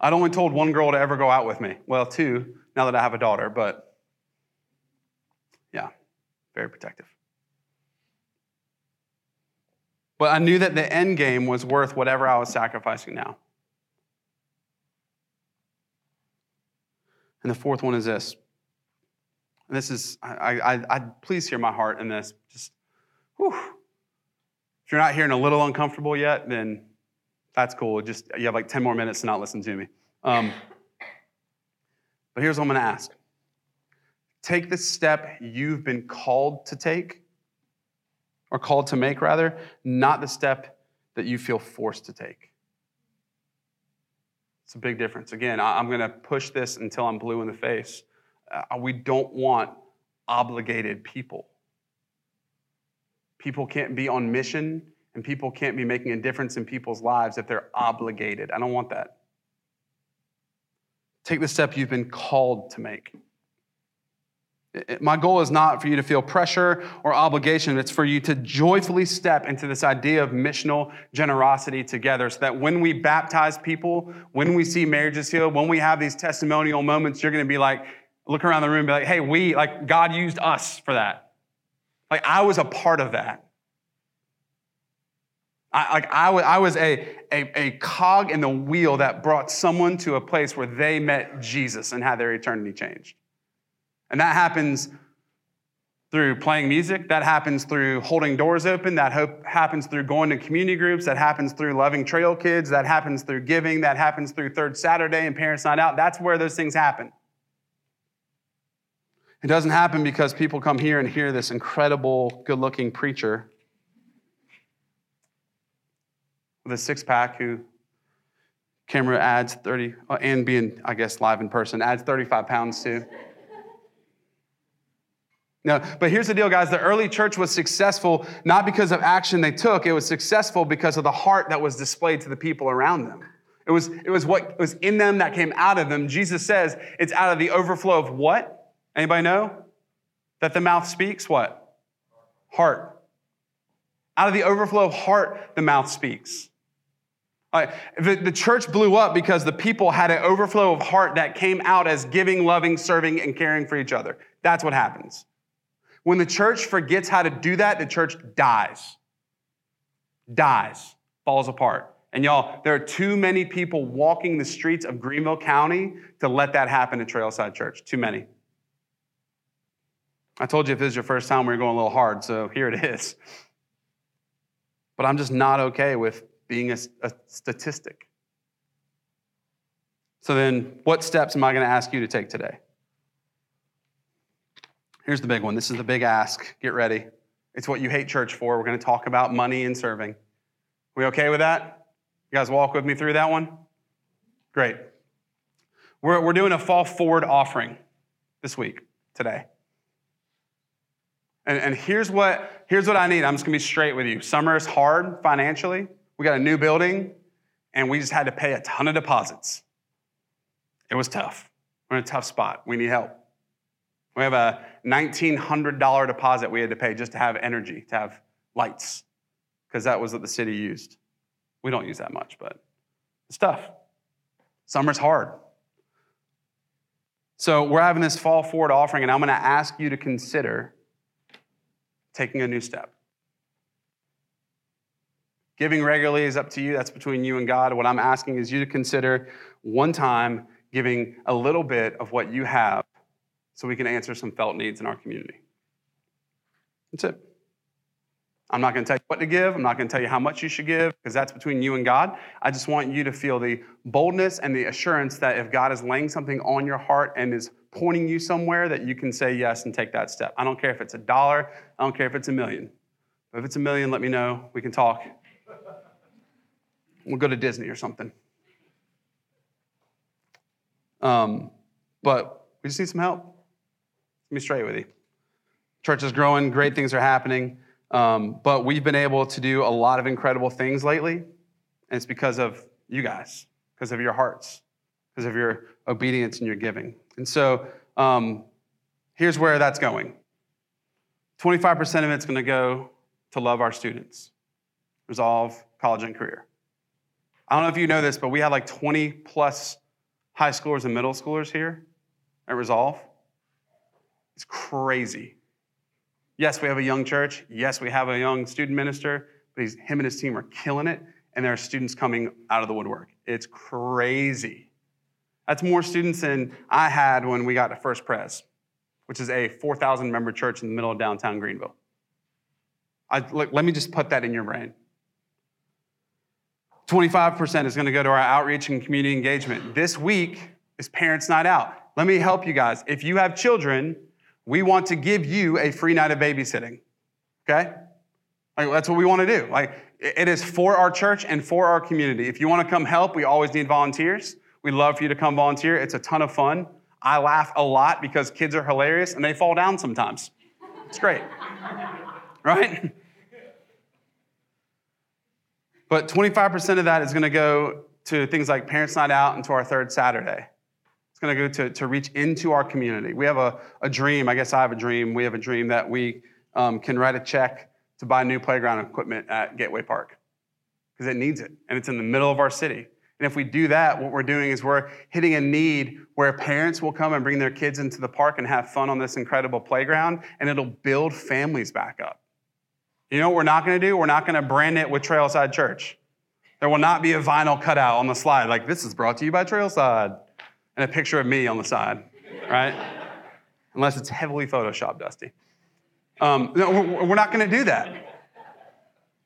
I'd only told one girl to ever go out with me. Well, two, now that I have a daughter, but yeah, very protective. But I knew that the end game was worth whatever I was sacrificing now. And the fourth one is this and this is, I, I, I please hear my heart in this. Just, whew. If you're not hearing a little uncomfortable yet, then that's cool. Just, you have like 10 more minutes to not listen to me. Um, but here's what I'm going to ask take the step you've been called to take, or called to make, rather, not the step that you feel forced to take. It's a big difference. Again, I'm going to push this until I'm blue in the face uh, we don't want obligated people. People can't be on mission and people can't be making a difference in people's lives if they're obligated. I don't want that. Take the step you've been called to make. My goal is not for you to feel pressure or obligation. It's for you to joyfully step into this idea of missional generosity together so that when we baptize people, when we see marriages healed, when we have these testimonial moments, you're going to be like, look around the room and be like, hey, we, like, God used us for that. Like, I was a part of that. I, like, I, was, was a, a, a cog in the wheel that brought someone to a place where they met Jesus and had their eternity changed. And that happens through playing music, that happens through holding doors open, that hope happens through going to community groups, that happens through loving trail kids, that happens through giving, that happens through Third Saturday and Parents Night Out. That's where those things happen. It doesn't happen because people come here and hear this incredible, good looking preacher a six pack who camera adds 30, uh, and being, I guess, live in person, adds 35 pounds to. No, but here's the deal, guys. The early church was successful not because of action they took, it was successful because of the heart that was displayed to the people around them. It was, it was what was in them that came out of them. Jesus says it's out of the overflow of what? Anybody know? That the mouth speaks what? Heart. Out of the overflow of heart, the mouth speaks. The, the church blew up because the people had an overflow of heart that came out as giving, loving, serving, and caring for each other. That's what happens. When the church forgets how to do that, the church dies. Dies, falls apart. And y'all, there are too many people walking the streets of Greenville County to let that happen at Trailside Church. Too many. I told you if this is your first time, we are going a little hard, so here it is. But I'm just not okay with being a, a statistic. So then, what steps am I going to ask you to take today? Here's the big one. This is the big ask. Get ready. It's what you hate church for. We're going to talk about money and serving. We okay with that? You guys walk with me through that one? Great. We're, we're doing a fall forward offering this week, today. And, and here's, what, here's what I need. I'm just going to be straight with you. Summer is hard financially. We got a new building, and we just had to pay a ton of deposits. It was tough. We're in a tough spot. We need help. We have a $1,900 deposit we had to pay just to have energy, to have lights, because that was what the city used. We don't use that much, but it's tough. Summer's hard. So we're having this fall forward offering, and I'm going to ask you to consider taking a new step. Giving regularly is up to you. That's between you and God. What I'm asking is you to consider one time giving a little bit of what you have so we can answer some felt needs in our community. That's it. I'm not going to tell you what to give. I'm not going to tell you how much you should give because that's between you and God. I just want you to feel the boldness and the assurance that if God is laying something on your heart and is pointing you somewhere, that you can say yes and take that step. I don't care if it's a dollar, I don't care if it's a million. But If it's a million, let me know. We can talk. We'll go to Disney or something. Um, but we just need some help. Let me straight with you. Church is growing, great things are happening, um, but we've been able to do a lot of incredible things lately, and it's because of you guys, because of your hearts, because of your obedience and your giving. And so um, here's where that's going 25% of it's going to go to love our students, resolve college and career. I don't know if you know this, but we have like 20 plus high schoolers and middle schoolers here at Resolve. It's crazy. Yes, we have a young church. Yes, we have a young student minister, but he's, him and his team are killing it, and there are students coming out of the woodwork. It's crazy. That's more students than I had when we got to First Pres, which is a 4,000 member church in the middle of downtown Greenville. I, look, let me just put that in your brain. 25% is going to go to our outreach and community engagement. This week is Parents Night Out. Let me help you guys. If you have children, we want to give you a free night of babysitting. Okay? Like, that's what we want to do. Like, it is for our church and for our community. If you want to come help, we always need volunteers. We'd love for you to come volunteer. It's a ton of fun. I laugh a lot because kids are hilarious and they fall down sometimes. It's great. right? But 25% of that is going to go to things like Parents Night Out and to our third Saturday. It's going to go to, to reach into our community. We have a, a dream. I guess I have a dream. We have a dream that we um, can write a check to buy new playground equipment at Gateway Park because it needs it, and it's in the middle of our city. And if we do that, what we're doing is we're hitting a need where parents will come and bring their kids into the park and have fun on this incredible playground, and it'll build families back up. You know what we're not going to do? We're not going to brand it with Trailside Church. There will not be a vinyl cutout on the slide like this is brought to you by Trailside and a picture of me on the side, right? Unless it's heavily photoshopped, Dusty. Um, no, we're not going to do that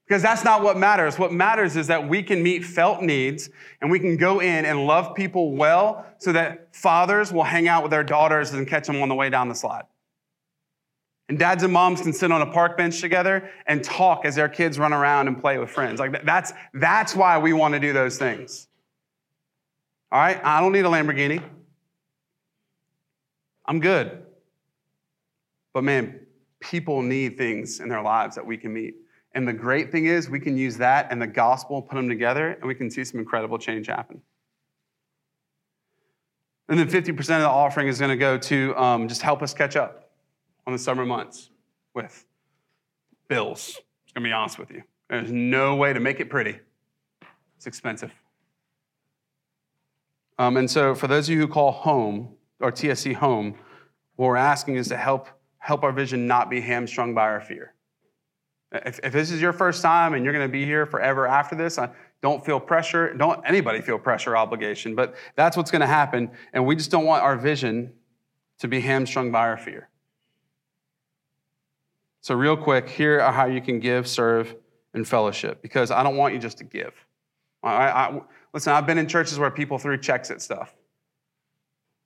because that's not what matters. What matters is that we can meet felt needs and we can go in and love people well so that fathers will hang out with their daughters and catch them on the way down the slide. And dads and moms can sit on a park bench together and talk as their kids run around and play with friends. Like that's, that's why we want to do those things. All right? I don't need a Lamborghini. I'm good. But man, people need things in their lives that we can meet. And the great thing is, we can use that and the gospel, put them together, and we can see some incredible change happen. And then 50% of the offering is going to go to um, just help us catch up on the summer months with bills. I'm going to be honest with you. There's no way to make it pretty, it's expensive. Um, and so, for those of you who call home or TSC home, what we're asking is to help help our vision not be hamstrung by our fear. If, if this is your first time and you're going to be here forever after this, I don't feel pressure. Don't anybody feel pressure obligation, but that's what's going to happen. And we just don't want our vision to be hamstrung by our fear. So, real quick, here are how you can give, serve, and fellowship because I don't want you just to give. I, I, listen, I've been in churches where people threw checks at stuff.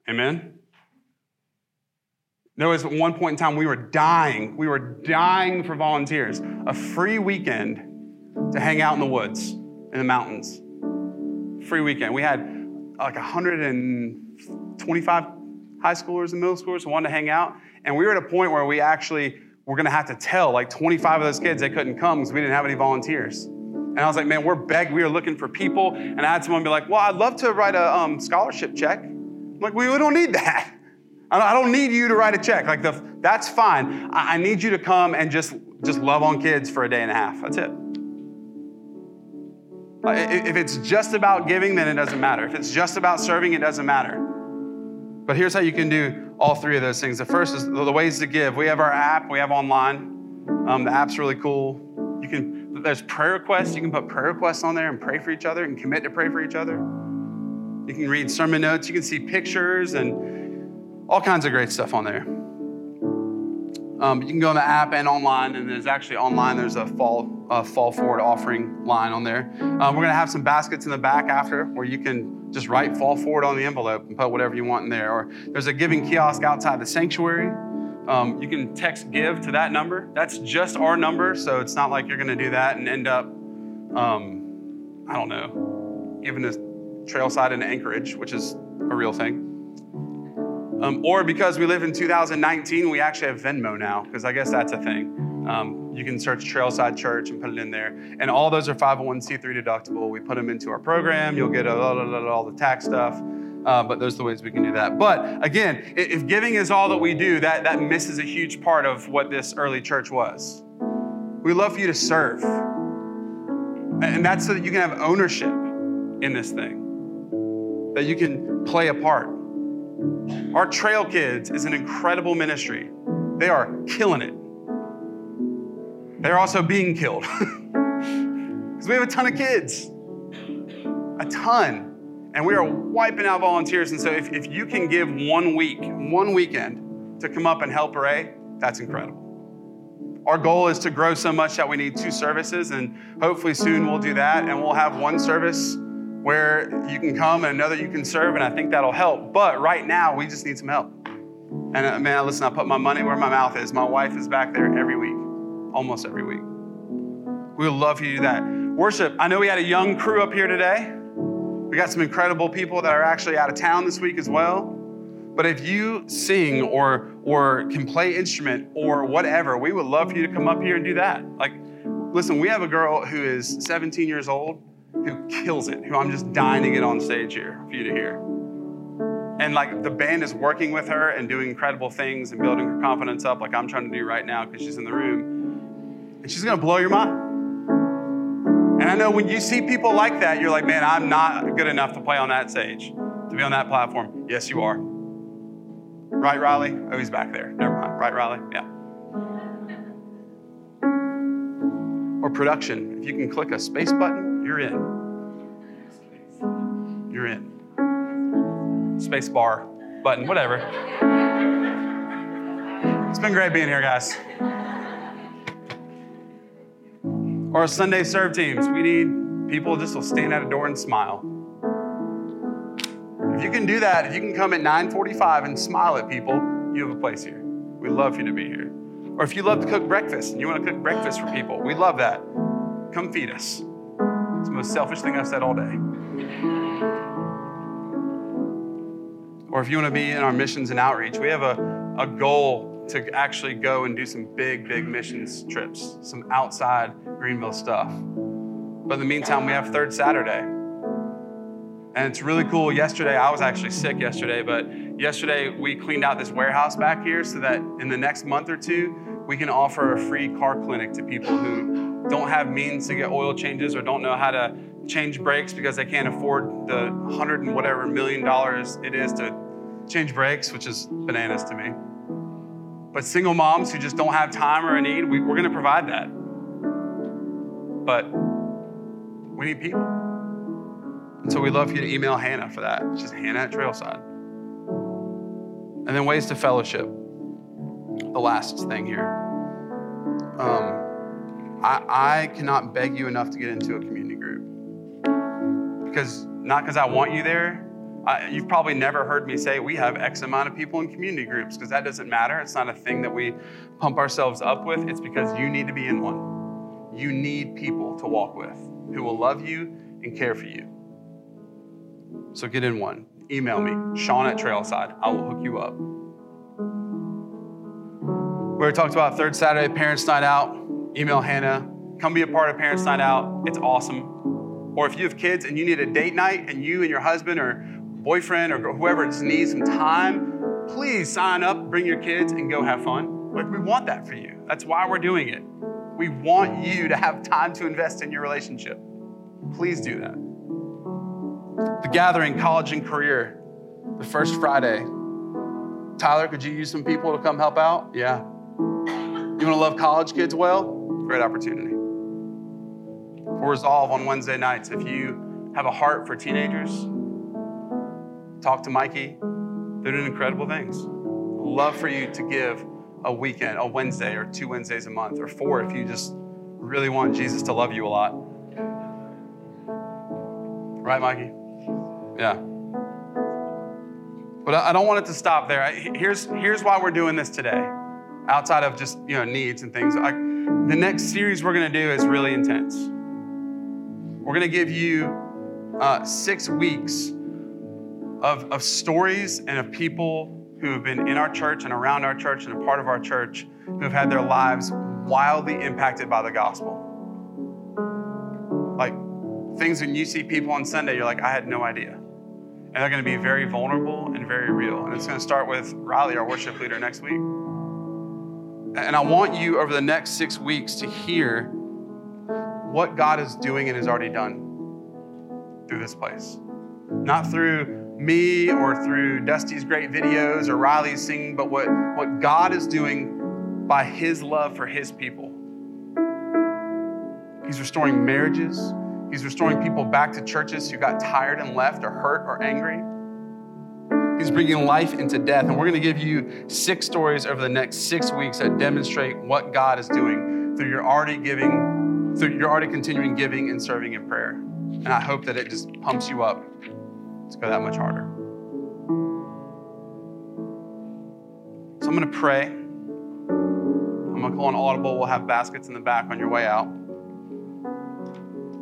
Amen? There was at one point in time we were dying. We were dying for volunteers. A free weekend to hang out in the woods, in the mountains. Free weekend. We had like 125 high schoolers and middle schoolers who wanted to hang out. And we were at a point where we actually were to have to tell like 25 of those kids they couldn't come because we didn't have any volunteers. And I was like, man, we're begged. We are looking for people. And I had someone be like, well, I'd love to write a um, scholarship check. I'm like, we, we don't need that. I don't need you to write a check. Like the, that's fine. I need you to come and just just love on kids for a day and a half. That's it. If it's just about giving, then it doesn't matter. If it's just about serving, it doesn't matter. But here's how you can do all three of those things. The first is the ways to give. We have our app. We have online. Um, the app's really cool. You can. There's prayer requests. You can put prayer requests on there and pray for each other and commit to pray for each other. You can read sermon notes. You can see pictures and all kinds of great stuff on there. Um, you can go on the app and online, and there's actually online. There's a fall uh, fall forward offering line on there. Um, we're gonna have some baskets in the back after where you can just write fall forward on the envelope and put whatever you want in there. Or there's a giving kiosk outside the sanctuary. Um, you can text give to that number. That's just our number, so it's not like you're gonna do that and end up, um, I don't know, giving a Trailside in Anchorage, which is a real thing. Um, or because we live in 2019, we actually have Venmo now, because I guess that's a thing. Um, you can search Trailside Church and put it in there. And all those are 501c3 deductible. We put them into our program. You'll get all the tax stuff. Uh, but those are the ways we can do that. But again, if giving is all that we do, that, that misses a huge part of what this early church was. We love for you to serve. And that's so that you can have ownership in this thing, that you can play a part. Our Trail Kids is an incredible ministry. They are killing it. They're also being killed because we have a ton of kids, a ton. And we are wiping out volunteers. And so if, if you can give one week, one weekend to come up and help Ray, that's incredible. Our goal is to grow so much that we need two services, and hopefully soon we'll do that, and we'll have one service where you can come and another you can serve, and I think that'll help. But right now, we just need some help. And uh, man, listen, I put my money where my mouth is. My wife is back there every week, almost every week. We would love for you to do that. Worship, I know we had a young crew up here today. We got some incredible people that are actually out of town this week as well. But if you sing or or can play instrument or whatever, we would love for you to come up here and do that. Like, listen, we have a girl who is 17 years old who kills it, who I'm just dying to get on stage here for you to hear. And like the band is working with her and doing incredible things and building her confidence up, like I'm trying to do right now because she's in the room. And she's gonna blow your mind. And I know when you see people like that, you're like, man, I'm not good enough to play on that stage, to be on that platform. Yes, you are. Right, Riley? Oh, he's back there. Never mind. Right, Riley? Yeah. Or production. If you can click a space button, you're in. You're in. Space bar button, whatever. It's been great being here, guys. Or Sunday serve teams. We need people just to stand at a door and smile. If you can do that, if you can come at 9:45 and smile at people, you have a place here. We'd love you to be here. Or if you love to cook breakfast and you want to cook breakfast for people, we love that. Come feed us. It's the most selfish thing I've said all day. Or if you want to be in our missions and outreach, we have a, a goal to actually go and do some big, big missions trips, some outside Greenville stuff. But in the meantime, we have Third Saturday. And it's really cool. Yesterday, I was actually sick yesterday, but yesterday we cleaned out this warehouse back here so that in the next month or two, we can offer a free car clinic to people who don't have means to get oil changes or don't know how to change brakes because they can't afford the hundred and whatever million dollars it is to change brakes, which is bananas to me. But single moms who just don't have time or a need, we, are going to provide that. But we need people. And so we love you to email Hannah for that. It's just Hannah at Trailside. And then ways to fellowship. The last thing here. Um, I, I cannot beg you enough to get into a community group. Because not because I want you there, uh, you've probably never heard me say we have X amount of people in community groups because that doesn't matter. It's not a thing that we pump ourselves up with. It's because you need to be in one. You need people to walk with who will love you and care for you. So get in one. Email me, Sean at Trailside. I will hook you up. We talked about third Saturday Parents Night Out. Email Hannah. Come be a part of Parents Night Out. It's awesome. Or if you have kids and you need a date night and you and your husband or boyfriend or whoever just needs some time, please sign up, bring your kids, and go have fun. Like, we want that for you. That's why we're doing it. We want you to have time to invest in your relationship. Please do that. The gathering, college and career, the first Friday. Tyler, could you use some people to come help out? Yeah. You want to love college kids well? Great opportunity. Resolve on Wednesday nights, if you have a heart for teenagers, talk to Mikey. They're doing incredible things. Love for you to give a weekend, a Wednesday, or two Wednesdays a month, or four if you just really want Jesus to love you a lot. Right, Mikey? Yeah. But I don't want it to stop there. Here's, here's why we're doing this today, outside of just you know needs and things. I, the next series we're going to do is really intense. We're going to give you uh, six weeks of, of stories and of people who have been in our church and around our church and a part of our church who have had their lives wildly impacted by the gospel. Like things when you see people on Sunday, you're like, I had no idea. And they're going to be very vulnerable and very real. And it's going to start with Riley, our worship leader, next week. And I want you over the next six weeks to hear what God is doing and has already done through this place. Not through me or through Dusty's great videos or Riley's singing, but what, what God is doing by his love for his people. He's restoring marriages. He's restoring people back to churches who got tired and left or hurt or angry. He's bringing life into death. And we're going to give you six stories over the next six weeks that demonstrate what God is doing through your already giving, through your already continuing giving and serving in prayer. And I hope that it just pumps you up to go that much harder. So I'm going to pray. I'm going to call an audible. We'll have baskets in the back on your way out.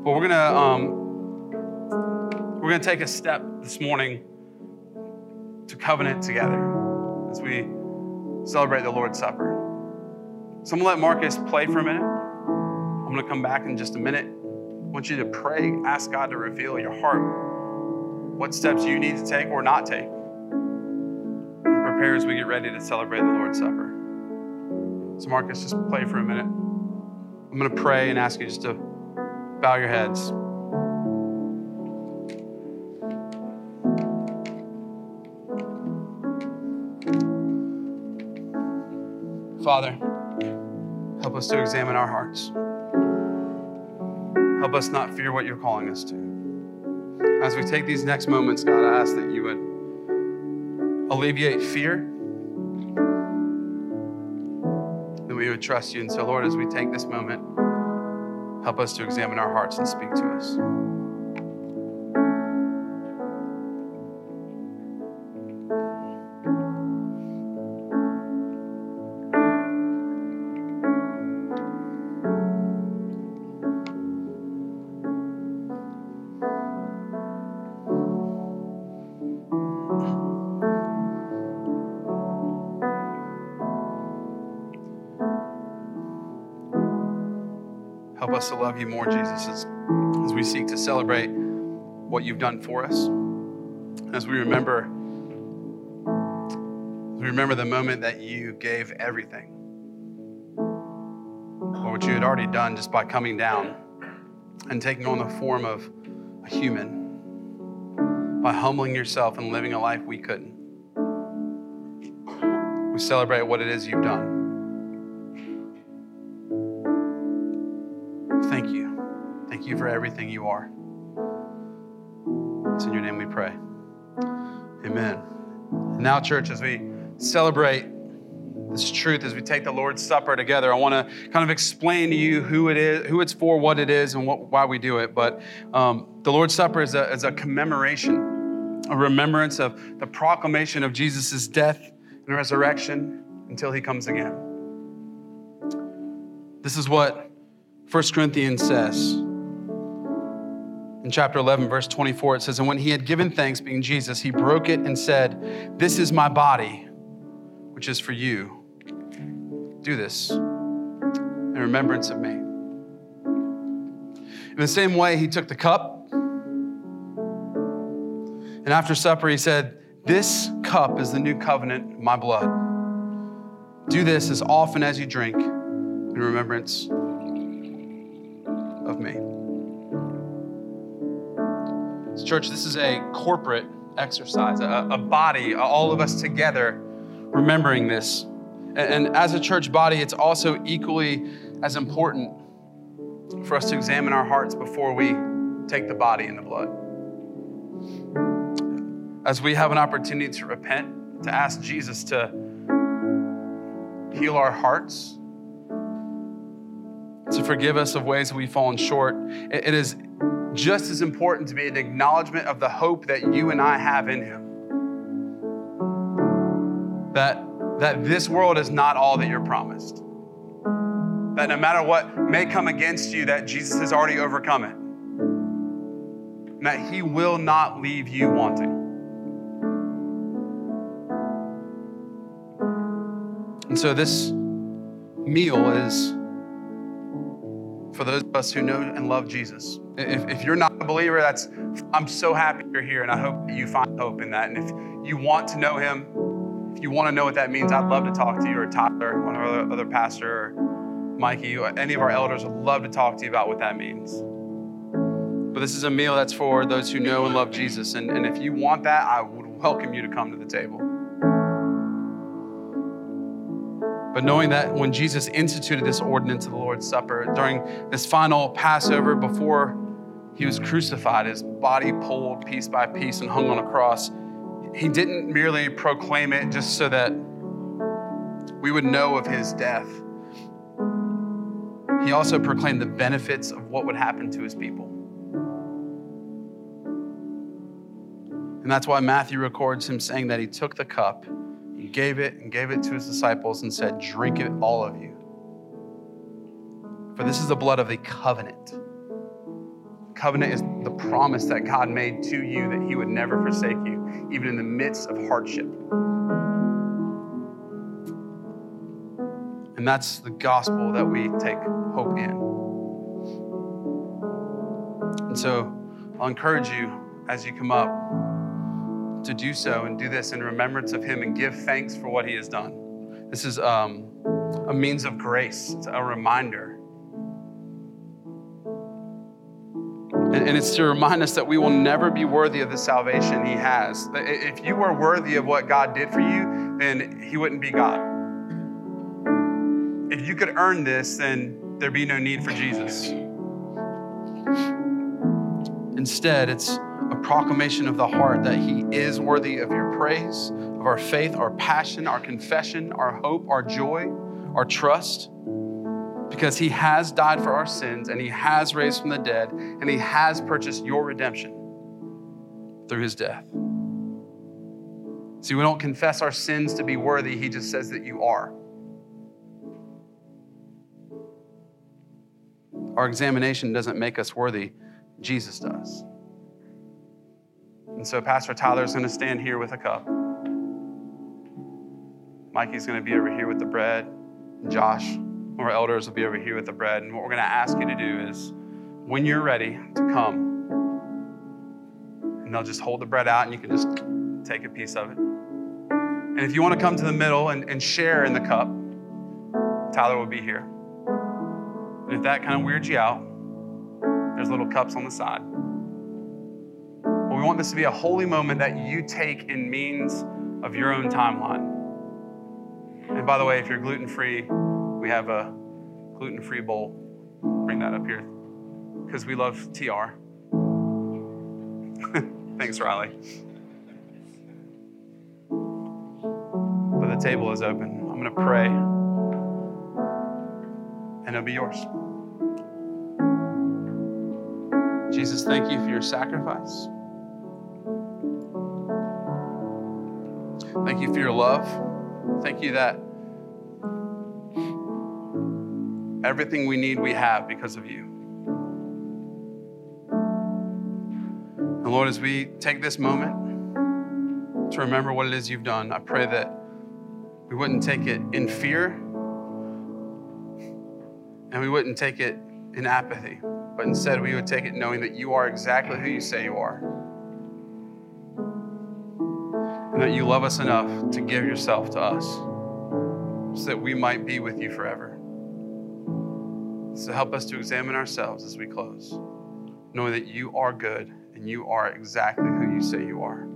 But we're going to um, we're going to take a step this morning to covenant together as we celebrate the Lord's Supper. So I'm going to let Marcus play for a minute. I'm going to come back in just a minute. I want you to pray, ask God to reveal your heart, what steps you need to take or not take. And prepare as we get ready to celebrate the Lord's Supper. So, Marcus, just play for a minute. I'm going to pray and ask you just to bow your heads. Father, help us to examine our hearts. Help us not fear what you're calling us to. As we take these next moments, God, I ask that you would alleviate fear, that we would trust you. And so, Lord, as we take this moment, help us to examine our hearts and speak to us. Love you more, Jesus, as, as we seek to celebrate what you've done for us. As we remember, as we remember the moment that you gave everything, or what you had already done just by coming down and taking on the form of a human, by humbling yourself and living a life we couldn't. We celebrate what it is you've done. Everything you are. It's in your name we pray. Amen. now, church, as we celebrate this truth, as we take the Lord's Supper together, I want to kind of explain to you who it is, who it's for, what it is, and what, why we do it. But um, the Lord's Supper is a, is a commemoration, a remembrance of the proclamation of Jesus' death and resurrection until he comes again. This is what 1 Corinthians says. In chapter 11, verse 24, it says, And when he had given thanks, being Jesus, he broke it and said, This is my body, which is for you. Do this in remembrance of me. In the same way, he took the cup. And after supper, he said, This cup is the new covenant, my blood. Do this as often as you drink in remembrance church, this is a corporate exercise, a, a body, all of us together remembering this. And, and as a church body, it's also equally as important for us to examine our hearts before we take the body and the blood as we have an opportunity to repent, to ask Jesus to heal our hearts, to forgive us of ways that we've fallen short, it is just as important to be an acknowledgement of the hope that you and I have in Him. That, that this world is not all that you're promised. That no matter what may come against you, that Jesus has already overcome it. And that He will not leave you wanting. And so this meal is for those of us who know and love Jesus. If, if you're not a believer, that's I'm so happy you're here, and I hope that you find hope in that. And if you want to know Him, if you want to know what that means, I'd love to talk to you, or Tyler, one of our other, other pastor, or Mikey, or any of our elders would love to talk to you about what that means. But this is a meal that's for those who know and love Jesus. And, and if you want that, I would welcome you to come to the table. But knowing that when Jesus instituted this ordinance of the Lord's Supper during this final Passover before he was crucified, his body pulled piece by piece and hung on a cross, he didn't merely proclaim it just so that we would know of his death. He also proclaimed the benefits of what would happen to his people. And that's why Matthew records him saying that he took the cup he gave it and gave it to his disciples and said, Drink it, all of you. For this is the blood of the covenant. Covenant is the promise that God made to you that He would never forsake you, even in the midst of hardship. And that's the gospel that we take hope in. And so I'll encourage you as you come up to do so and do this in remembrance of Him and give thanks for what He has done. This is um, a means of grace, it's a reminder. And, and it's to remind us that we will never be worthy of the salvation He has. If you were worthy of what God did for you, then He wouldn't be God. If you could earn this, then there'd be no need for Jesus. Instead, it's a proclamation of the heart that He is worthy of your praise, of our faith, our passion, our confession, our hope, our joy, our trust, because He has died for our sins and He has raised from the dead and He has purchased your redemption through His death. See, we don't confess our sins to be worthy, He just says that you are. Our examination doesn't make us worthy, Jesus does. And so Pastor Tyler's going to stand here with a cup. Mikey's going to be over here with the bread. And Josh, our elders, will be over here with the bread. And what we're going to ask you to do is, when you're ready to come, and they'll just hold the bread out and you can just take a piece of it. And if you want to come to the middle and, and share in the cup, Tyler will be here. And if that kind of weirds you out, there's little cups on the side. But we want this to be a holy moment that you take in means of your own timeline. And by the way, if you're gluten free, we have a gluten free bowl. Bring that up here because we love TR. Thanks, Riley. But the table is open. I'm going to pray, and it'll be yours. Jesus, thank you for your sacrifice. Thank you for your love. Thank you that everything we need, we have because of you. And Lord, as we take this moment to remember what it is you've done, I pray that we wouldn't take it in fear and we wouldn't take it in apathy, but instead we would take it knowing that you are exactly who you say you are. and that you love us enough to give yourself to us so that we might be with you forever. So help us to examine ourselves as we close, knowing that you are good and you are exactly who you say you are.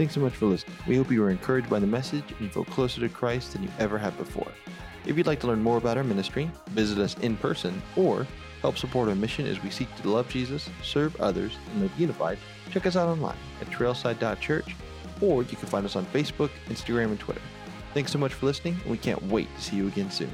Thanks so much for listening. We hope you were encouraged by the message and you feel closer to Christ than you ever have before. If you'd like to learn more about our ministry, visit us in person, or help support our mission as we seek to love Jesus, serve others, and live unified, check us out online at trailside.church, or you can find us on Facebook, Instagram, and Twitter. Thanks so much for listening, and we can't wait to see you again soon.